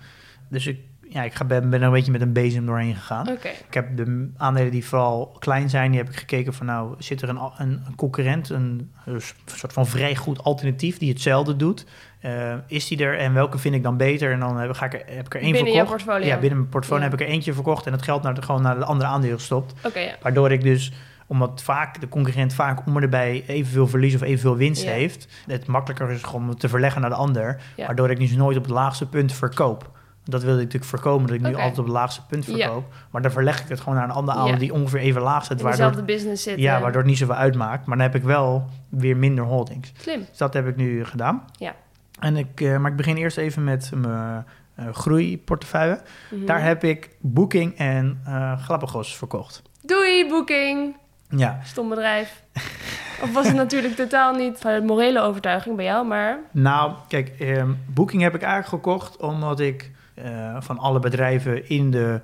Dus ik, ja, ik ga, ben, ben er een beetje met een bezem doorheen gegaan.
oké.
Ik heb de aandelen die vooral klein zijn, die heb ik gekeken van nou, zit er een, een, een concurrent, een, een soort van vrij goed alternatief die hetzelfde doet? Eh, is die er en welke vind ik dan beter? En dan heb, ga ik er, heb ik er één
Binnen
verkocht.
portfolio.
Ja, binnen mijn portfolio
Ja.
heb ik er eentje verkocht en het geld naar de, gewoon naar de andere aandelen gestopt.
Oké, ja.
Waardoor ik dus, omdat vaak de concurrent vaak om erbij evenveel verlies of evenveel winst heeft, het makkelijker is gewoon om het te verleggen naar de ander. Waardoor ik dus nooit op het laagste punt verkoop. Dat wilde ik natuurlijk voorkomen, dat ik nu altijd op het laagste punt
Ja.
verkoop. Maar dan verleg ik het gewoon naar een ander aandeel
Ja.
die ongeveer even laag zit. Waardoor,
dezelfde business zitten.
ja, waardoor het niet zoveel uitmaakt. Maar dan heb ik wel weer minder holdings.
Slim.
Dus dat heb ik nu gedaan.
Ja.
En ik, eh, maar ik begin eerst even met mijn eh, groeiportefeuille.
Mhm.
Daar heb ik Booking en eh Galapagos verkocht.
Doei, boeking.
Ja,
Stom bedrijf. of was het natuurlijk [laughs] totaal niet van een morele overtuiging bij jou, maar...
Nou, kijk, ehm, Booking heb ik eigenlijk gekocht omdat ik eh, van alle bedrijven in de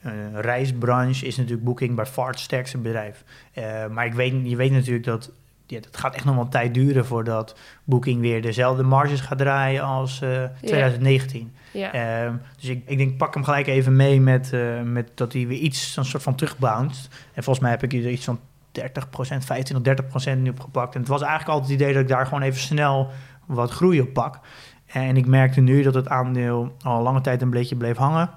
eh, reisbranche is natuurlijk Booking bij far het sterkste bedrijf. Eh, maar ik weet, je weet natuurlijk dat ja, dat gaat echt nog wel een tijd duren voordat Booking weer dezelfde marges gaat draaien als eh, 2019.
Ja,
Ehm, dus ik, ik denk, pak hem gelijk even mee met, eh, met dat hij weer iets, een soort van terugbounced. En volgens mij heb ik hier iets van 30%, 25, 30% nu opgepakt. En het was eigenlijk altijd het idee dat ik daar gewoon even snel wat groei op pak. En ik merkte nu dat het aandeel al lange tijd een beetje bleef hangen.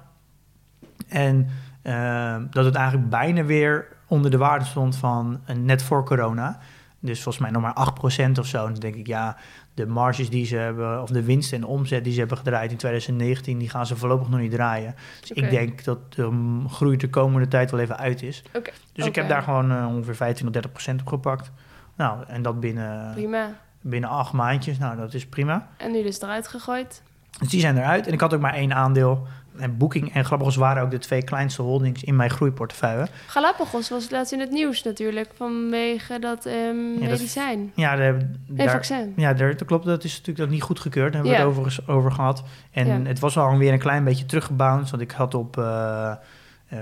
En ehm, dat het eigenlijk bijna weer onder de waarde stond van eh, net voor corona. Dus volgens mij nog maar 8% of zo. En dan denk ik, ja, de marges die ze hebben, of de winst en omzet die ze hebben gedraaid in 2019, die gaan ze voorlopig nog niet draaien. Dus ik denk dat de um, groei de komende tijd wel even uit is. Dus ik heb daar gewoon eh, ongeveer 15 tot 30% op gepakt. Nou, en dat binnen,
prima.
binnen acht maandjes. Nou, dat is prima.
En nu dus eruit gegooid.
Dus die zijn eruit. En ik had ook maar één aandeel. En Booking en Galapagos waren ook de twee kleinste holdings in mijn groeiportefeuille.
Galapagos was laatst in het nieuws natuurlijk vanwege dat ehm,
dat-
medicijn.
Ja,
Nee,
daar-
vaccin.
ja daar, dat klopt. Dat is natuurlijk dat niet goedgekeurd. Daar hebben we
Ja.
het overigens over gehad. En
Ja.
het was al weer een klein beetje teruggebounced. Want ik had op, eh, eh,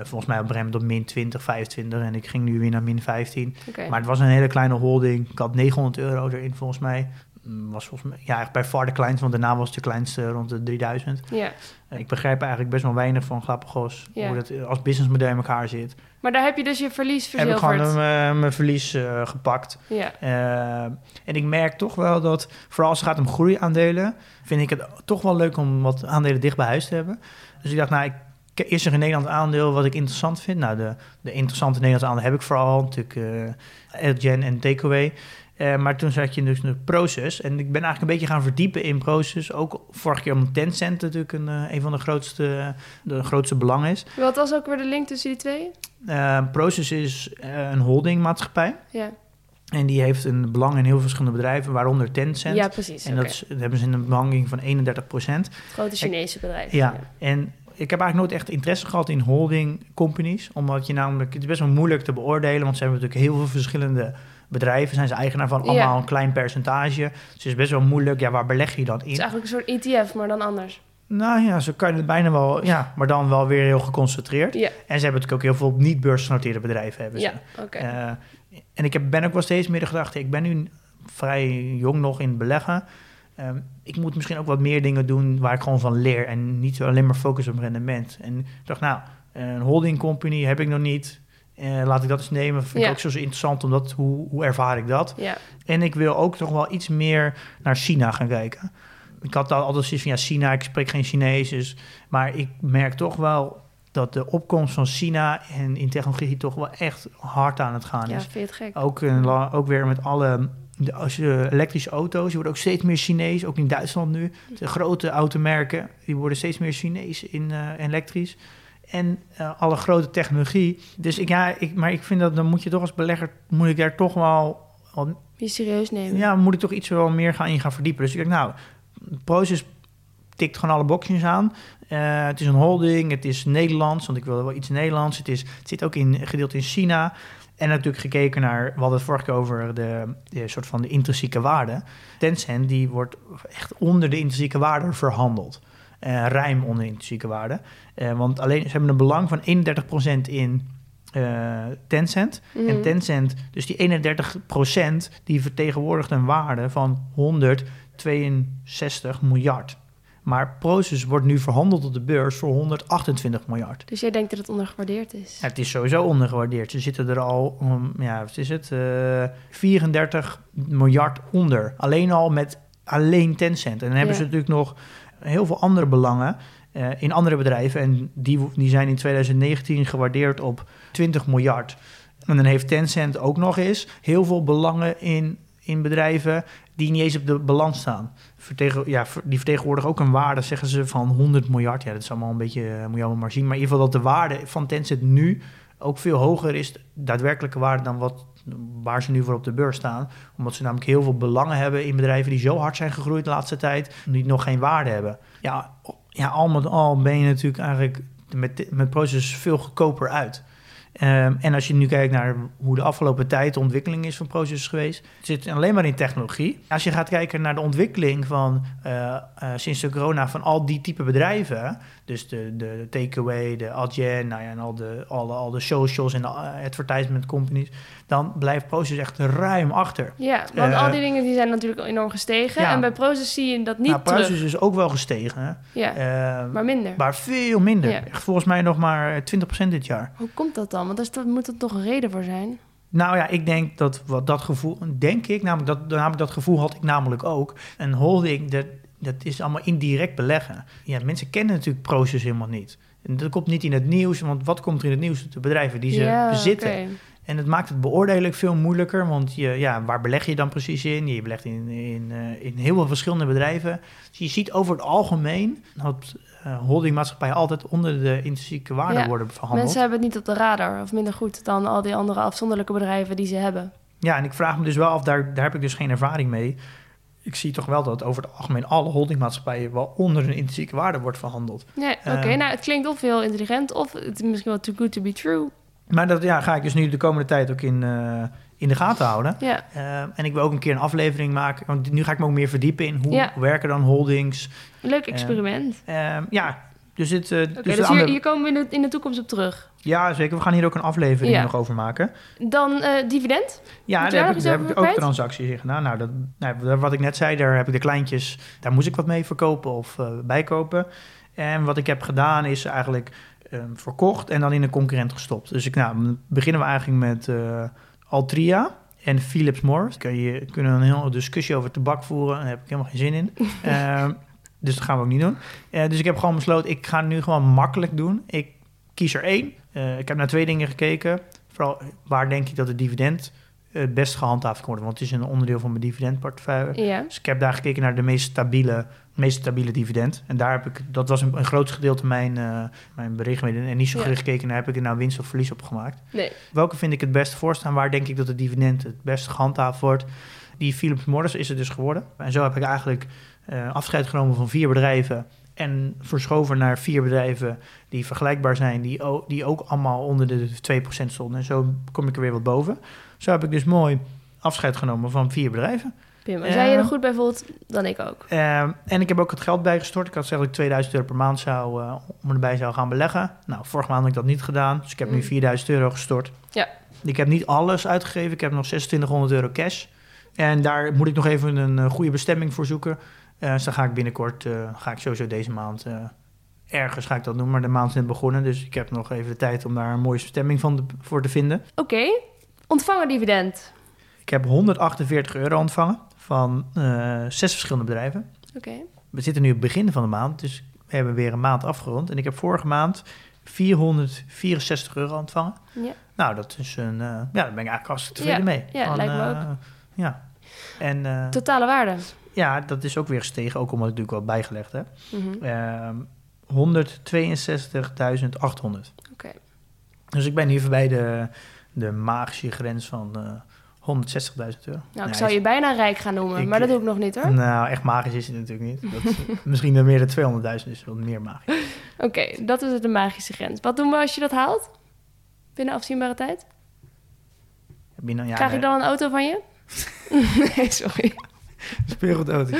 volgens mij op een gegeven op min 20, 25. En ik ging nu weer naar min 15.
Oké.
Maar het was een hele kleine holding. Ik had 900 euro erin volgens mij. Mm, Was volgens mij ja, echt bij far de kleinste, want daarna was het de kleinste rond de 3000.
Ja,
Eh, Ik begrijp eigenlijk best wel weinig van Galapagos,
Ja.
hoe dat eh, als businessmodel in elkaar zit.
maar daar heb je dus je verlies
Heb ik
verzilverd.
gewoon eh, mijn verlies eh, gepakt.
Ja,
Eh, en ik merk toch wel dat, vooral als het gaat om groeiaandelen, vind ik het toch wel leuk om wat aandelen dicht bij huis te hebben. Dus ik dacht, nou, ik, is er een Nederlands aandeel wat ik interessant vind? Nou, de, de interessante Nederlandse aandelen heb ik vooral, natuurlijk eh Elgen en Takeaway. Eh, maar toen zat je dus in de Proces. En ik ben eigenlijk een beetje gaan verdiepen in Proces. Ook vorige keer omdat Tencent natuurlijk een, eh, een van de grootste, de grootste belangen is.
wat was ook weer de link tussen die twee?
Eh Proces is een holdingmaatschappij.
Ja,
En die heeft een belang in heel verschillende bedrijven, waaronder Tencent.
ja precies.
En dat, is, dat hebben ze een belanging van 31 procent.
Grote Chinese bedrijf.
Ja, en ik heb eigenlijk nooit echt interesse gehad in holding companies. Omdat je namelijk, het is best wel moeilijk te beoordelen. Want ze hebben natuurlijk heel veel verschillende bedrijven. Zijn ze eigenaar van allemaal
Ja.
een klein percentage. Dus het is best wel moeilijk. Ja, waar beleg je dan
Het is
in?
eigenlijk een soort ETF, maar dan anders.
Nou ja, zo kan je het bijna wel, ja, maar dan wel weer heel geconcentreerd.
Ja,
En ze hebben natuurlijk ook heel veel niet beursgenoteerde bedrijven. Hebben ze.
ja oké.
Eh, en ik heb, ben ook wel steeds meer de gedachte, ik ben nu vrij jong nog in beleggen. Ehm, ik moet misschien ook wat meer dingen doen waar ik gewoon van leer en niet alleen maar focus op rendement. En ik dacht, nou, een holding company heb ik nog niet. Eh, laat ik dat eens nemen. Vind
Ja.
ik ook zo interessant, omdat hoe, hoe ervaar ik dat?
ja,
En ik wil ook toch wel iets meer naar China gaan kijken. Ik had al altijd zoiets van, ja, China, ik spreek geen Chinees. Dus, maar ik merk toch wel dat de opkomst van China en in technologie toch wel echt hard aan het gaan
ja,
is.
vind je het gek?
Ook, een ook weer met alle de, als je elektrische auto's, die worden ook steeds meer Chinees, ook in Duitsland nu. De grote automerken, die worden steeds meer Chinees in eh, elektrisch. En eh, alle grote technologie. Dus ik, ja, ik, maar ik vind dat dan moet je toch als belegger, moet ik daar toch wel, wel
Je serieus nemen.
ja, moet ik toch iets wel meer gaan in gaan verdiepen. Dus ik denk, nou, Proces tikt gewoon alle boxjes aan. Eh, het is een holding, het is Nederlands, want ik wil wel iets Nederlands. Het, is, het zit ook in, gedeeld in China. En natuurlijk gekeken naar, we hadden het vorige keer over de, de soort van de intrinsieke waarde. Tencent, die wordt echt onder de intrinsieke waarde verhandeld. Eh ruim onder de intrinsieke waarde. Eh, want alleen, ze hebben een belang van 31% in eh, Tencent.
Mhm.
En Tencent, dus die 31%, die vertegenwoordigt een waarde van 162 miljard. Maar Proces wordt nu verhandeld op de beurs voor 128 miljard.
Dus jij denkt dat het ondergewaardeerd is?
Ja, het is sowieso ondergewaardeerd. Ze zitten er al, um, ja, wat is het, eh 34 miljard onder. Alleen al met alleen Tencent. En dan hebben
Ja.
ze natuurlijk nog heel veel andere belangen eh, in andere bedrijven. En die, die zijn in 2019 gewaardeerd op 20 miljard. En dan heeft Tencent ook nog eens heel veel belangen in, in bedrijven die niet eens op de balans staan. Vertegen, ja, die vertegenwoordigen ook een waarde, zeggen ze, van 100 miljard. Ja, dat is allemaal een beetje, eh, moet je allemaal maar zien. Maar in ieder geval dat de waarde van Tencent nu ook veel hoger is, daadwerkelijke waarde, dan wat, waar ze nu voor op de beurs staan. Omdat ze namelijk heel veel belangen hebben in bedrijven die zo hard zijn gegroeid de laatste tijd, die nog geen waarde hebben. Ja, ja al met al ben je natuurlijk eigenlijk met, met Proces veel goedkoper uit. Ehm, en als je nu kijkt naar hoe de afgelopen tijd de ontwikkeling is van Proces geweest, zit alleen maar in technologie. Als je gaat kijken naar de ontwikkeling van eh, eh, sinds de corona van al die type bedrijven, dus de, de, takeaway, de Adyen, nou ja, en al de, alle, al de socials en de eh, advertisement companies, dan blijft Proces echt ruim achter.
Ja, want
Eh,
al die dingen die zijn natuurlijk enorm gestegen.
ja.
En bij Proces zie je dat niet
nou,
terug.
Proces is ook wel gestegen, hè?
Ja,
Ehm,
maar minder.
maar veel minder.
Ja.
Echt Volgens mij nog maar 20% dit jaar.
Hoe komt dat dan? Want daar moet er toch een reden voor zijn?
Nou ja, ik denk dat wat dat gevoel, denk ik, namelijk dat, namelijk dat gevoel had ik namelijk ook. Een holding, dat, dat is allemaal indirect beleggen. Ja, mensen kennen natuurlijk Proces helemaal niet. En dat komt niet in het nieuws, want wat komt er in het nieuws? De bedrijven die ze
ja,
bezitten. En het maakt het beoordelen veel moeilijker, want je, ja, waar beleg je dan precies in? Je belegt in, in, eh, in heel veel verschillende bedrijven. Dus je ziet over het algemeen dat uh, holdingmaatschappijen altijd onder de intrinsieke waarde
Ja,
worden verhandeld.
Mensen hebben het niet op de radar of minder goed dan al die andere afzonderlijke bedrijven die ze hebben.
Ja, en ik vraag me dus wel af, daar, daar heb ik dus geen ervaring mee. Ik zie toch wel dat over het algemeen alle holdingmaatschappijen wel onder hun intrinsieke waarde wordt verhandeld.
Nee, oké.
Ehm.
nou, het klinkt of heel intelligent of het is misschien wel too good to be true.
Maar dat ja, ga ik dus nu de komende tijd ook in, eh, in de gaten houden.
Ja,
Eh, en ik wil ook een keer een aflevering maken. Want nu ga ik me ook meer verdiepen in hoe
Ja.
werken dan holdings.
leuk experiment.
Eh, ja, dus dit.
Oké,
dus
dus hier, hier komen we in de, in de toekomst op terug.
Ja, zeker. We gaan hier ook een aflevering
Ja.
nog over maken.
Dan eh, dividend.
Ja, daar heb, ik,
iets
daar heb
over
ik ook transacties in gedaan. Nou, dat, nou, wat ik net zei, daar heb ik de kleintjes, daar moest ik wat mee verkopen of eh, bijkopen. En wat ik heb gedaan is eigenlijk ehm, verkocht en dan in een concurrent gestopt. Dus ik, nou, beginnen we eigenlijk met eh, Altria en Philips Morris. Kun je kunnen een hele discussie over tabak voeren, daar heb ik helemaal geen zin in. [laughs] Dus dat gaan we ook niet doen. Eh, dus ik heb gewoon besloten, ik ga nu gewoon makkelijk doen. Ik kies er één. Eh, ik heb naar twee dingen gekeken. Vooral waar denk ik dat het dividend het best gehandhaafd kan worden. Want het is een onderdeel van mijn dividendportefeuille.
Ja.
Dus ik heb daar gekeken naar de meest stabiele, meest stabiele dividend. En daar heb ik, dat was een, een groot gedeelte mijn, eh mijn berichtgeving. En niet zo
Ja.
gericht gekeken naar heb ik er nou winst of verlies op gemaakt.
Nee.
Welke vind ik het best voorstaan? Waar denk ik dat het dividend het best gehandhaafd wordt? Die Philips Morris is het dus geworden. En zo heb ik eigenlijk eh, afscheid genomen van vier bedrijven. En verschoven naar vier bedrijven die vergelijkbaar zijn. Die, die ook allemaal onder de 2% stonden. En zo kom ik er weer wat boven. Zo heb ik dus mooi afscheid genomen van vier bedrijven.
Pim, als jij je er
Eh.
goed bij voelt, dan ik ook.
Ehm, en ik heb ook het geld bijgestort. Ik had gezegd dat ik 2000 euro per maand zou, eh, om erbij zou gaan beleggen. Nou, vorige maand heb ik dat niet gedaan. Dus ik heb nu
Mm.
4000 euro gestort.
Ja.
Ik heb niet alles uitgegeven. Ik heb nog 2600 euro cash. En daar moet ik nog even een eh, goede bestemming voor zoeken. Eh, dus dan ga ik binnenkort, eh, ga ik sowieso deze maand... eh, ergens ga ik dat doen, maar de maand is net begonnen. Dus ik heb nog even de tijd om daar een mooie bestemming van te- voor te vinden.
Oké, ontvangen dividend.
Ik heb 148 euro ontvangen van zes verschillende bedrijven.
Oké.
We zitten nu op het begin van de maand, dus we hebben weer een maand afgerond. En ik heb vorige maand 464 euro ontvangen.
Ja.
Nou, dat is een... ja, daar ben ik eigenlijk hartstikke tevreden
Ja,
mee.
ja, lijkt me
Ja. En
Totale waarde.
Ja, dat is ook weer gestegen, ook omdat ik natuurlijk wel bijgelegd heb. Ehm 162.800.
Oké.
Dus ik ben hier voorbij de, de magische grens van eh 160.000 euro.
Nou, ik zou je bijna rijk gaan noemen,
Ik-
maar dat doe ik nog niet hoor.
Nou, echt magisch is het natuurlijk niet. Dat, is, [laughs] misschien dan meer dan 200.000 is wel meer magisch.
Oké, dat is de magische grens. Wat doen we als je dat haalt? Binnen afzienbare tijd?
Binnen, ja,
Krijg ik dan een auto van je? [laughs] nee, sorry. [laughs]
Speelgoedauto.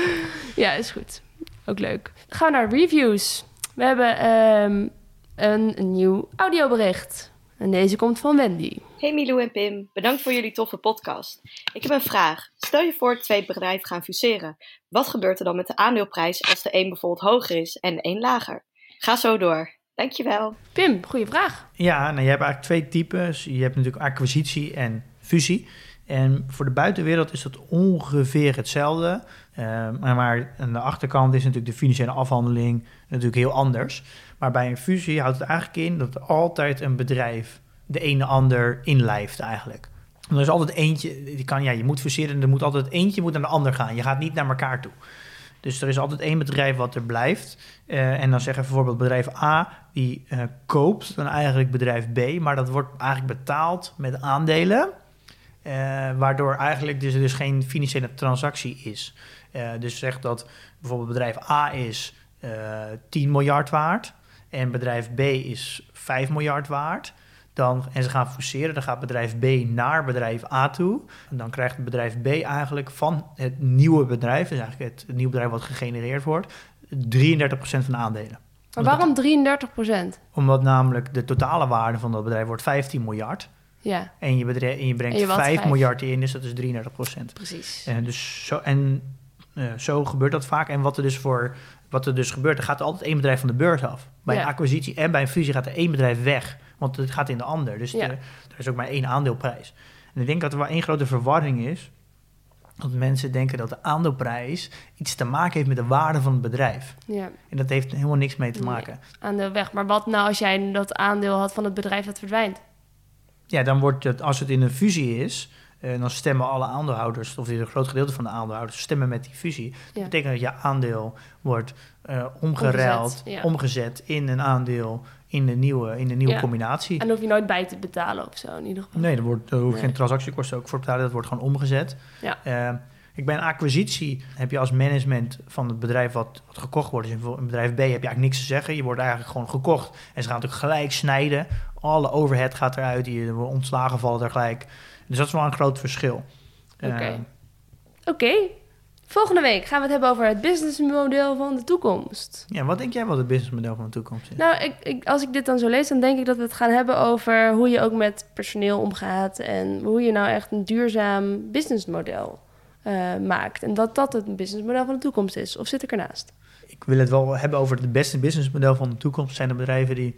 Ja, is goed. Ook leuk. Gaan we naar reviews. We hebben ehm, een, een nieuw audiobericht. En deze komt van Wendy.
Hey Milou en Pim, bedankt voor jullie toffe podcast. Ik heb een vraag. Stel je voor twee bedrijven gaan fuseren. Wat gebeurt er dan met de aandeelprijs als de een bijvoorbeeld hoger is en de een lager? Ga zo door. Dankjewel.
Pim, goede vraag.
Ja, nou, je hebt eigenlijk twee types. Je hebt natuurlijk acquisitie en fusie. En voor de buitenwereld is dat ongeveer hetzelfde. Eh, maar- aan de achterkant is natuurlijk de financiële afhandeling natuurlijk heel anders. Maar bij een fusie houdt het eigenlijk in dat altijd een bedrijf de ene ander inlijft eigenlijk. En er is altijd eentje, die kan, ja, je moet fuseren en er moet altijd eentje moet naar de ander gaan. Je gaat niet naar elkaar toe. Dus er is altijd één bedrijf wat er blijft. Eh, en dan zeggen bijvoorbeeld bedrijf A, die eh, koopt dan eigenlijk bedrijf B, maar dat wordt eigenlijk betaald met aandelen. Eh, waardoor eigenlijk dus, er dus geen financiële transactie is. Eh, dus zeg dat bijvoorbeeld bedrijf A is eh 10 miljard waard en bedrijf B is 5 miljard waard. Dan, en ze gaan fuseren, dan gaat bedrijf B naar bedrijf A toe. En dan krijgt bedrijf B eigenlijk van het nieuwe bedrijf, dus eigenlijk het, het nieuwe bedrijf wat gegenereerd wordt, 33% van de aandelen.
Maar waarom 33 procent?
Omdat namelijk de totale waarde van dat bedrijf wordt 15 miljard.
Ja,
En je, bedrijf, en je brengt
En je wat
5
vijf.
miljard in, dus dat is 33 procent.
precies.
En, dus zo, en eh, zo gebeurt dat vaak. En wat er dus voor wat er dus gebeurt, er gaat er altijd één bedrijf van de beurs af. Bij
Ja.
een acquisitie en bij een fusie gaat er één bedrijf weg. Want het gaat in de ander. Dus
Ja.
er, er is ook maar één aandeelprijs. En ik denk dat er wel één grote verwarring is. Dat mensen denken dat de aandeelprijs iets te maken heeft met de waarde van het bedrijf.
Ja,
En dat heeft helemaal niks mee te
Nee.
maken.
aandeel weg. Maar wat nou als jij dat aandeel had van het bedrijf dat verdwijnt?
Ja, dan wordt het, als het in een fusie is, eh, dan stemmen alle aandeelhouders, of een groot gedeelte van de aandeelhouders, stemmen met die fusie. Dat betekent dat je aandeel wordt eh omgeruild,
Omgezet, ja.
omgezet in een aandeel in de nieuwe, in de nieuwe
Ja.
combinatie.
En hoef je nooit bij te betalen of zo in ieder geval.
Nee, er, wordt, er hoef je
Nee.
geen transactiekosten ook voor te betalen. Dat wordt gewoon omgezet.
Ja.
Eh, ik bij een acquisitie heb je als management van het bedrijf wat, wat gekocht wordt. Dus in een bedrijf B heb je eigenlijk niks te zeggen. Je wordt eigenlijk gewoon gekocht. En ze gaan natuurlijk gelijk snijden. Alle overhead gaat eruit. Je er worden ontslagen vallen er gelijk. Dus dat is wel een groot verschil. Eh,
Oké. Oké. Volgende week gaan we het hebben over het businessmodel van de toekomst.
ja, wat denk jij wat het businessmodel van de toekomst is?
Nou, ik, ik, als ik dit dan zo lees, dan denk ik dat we het gaan hebben over hoe je ook met personeel omgaat en hoe je nou echt een duurzaam businessmodel eh, maakt. En dat dat het businessmodel van de toekomst is. Of zit ik ernaast?
Ik wil het wel hebben over het beste businessmodel van de toekomst. Zijn de bedrijven die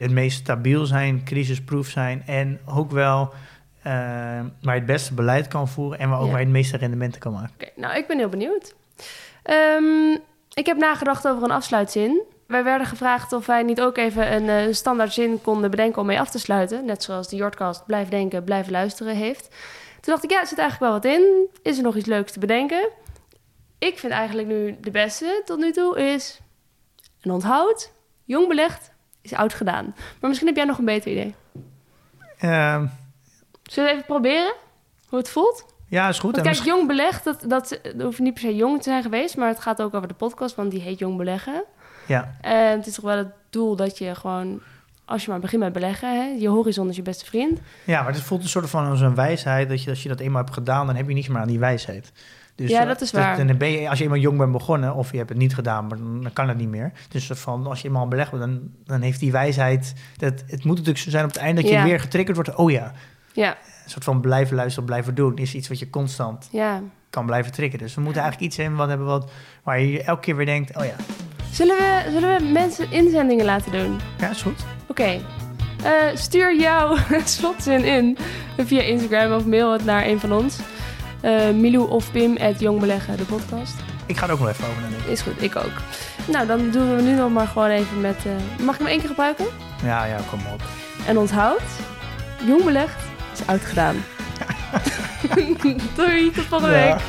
het meest stabiel zijn, crisisproof zijn en ook wel eh, waar het beste beleid kan voeren en waar ook
Ja.
waar je het meeste rendementen kan maken.
Oké, nou, ik ben heel benieuwd. Ehm, ik heb nagedacht over een afsluitzin. Wij werden gevraagd of wij niet ook even een eh, standaard zin konden bedenken om mee af te sluiten. Net zoals de Jordcast Blijf Denken, Blijf Luisteren heeft. Toen dacht ik, ja, er zit eigenlijk wel wat in. Is er nog iets leuks te bedenken? Ik vind eigenlijk nu de beste tot nu toe is... En onthoud, jong belegd is oud gedaan. Maar misschien heb jij nog een beter idee.
Ehm,
Zullen we even proberen hoe het voelt?
ja, is goed.
Want kijk, jong belegd, dat, dat, dat hoeft niet per se jong te zijn geweest, maar het gaat ook over de podcast, want die heet Jong Beleggen.
Ja,
En het is toch wel het doel dat je gewoon, als je maar begint met beleggen, hè, je horizon is je beste vriend.
ja, maar het voelt een soort van als een wijsheid dat je als je dat eenmaal hebt gedaan, dan heb je niets meer aan die wijsheid. Dus,
Ja,
eh,
dat is
dus
waar.
dan ben je, als je eenmaal jong bent begonnen of je hebt het niet gedaan, maar dan, dan kan het niet meer. Dus soort van, als je eenmaal belegd bent, dan, dan heeft die wijsheid... Dat, het moet natuurlijk zo zijn op het eind dat je
Ja.
weer getriggerd wordt. Oh ja,
Ja,
een soort van blijven luisteren, blijven doen is iets wat je constant
ja.
kan blijven triggeren. Dus we moeten eigenlijk iets hebben wat hebben wat, waar je elke keer weer denkt, oh ja,
Zullen we, zullen we mensen inzendingen laten doen?
ja, is goed.
Oké. Eh, stuur jouw [laughs] slotzin in via Instagram of mail het naar een van ons. Eh Milou of Pim, at Jong Beleggen, de podcast.
Ik ga er ook nog even over nadenken.
Is goed, ik ook. Nou, dan doen we nu nog maar gewoon even met... eh, mag ik hem één keer gebruiken?
Ja, ja, kom op.
En onthoud, jong belegd is oud gedaan. [laughs] [laughs] Doei, tot volgende
Ja.
week.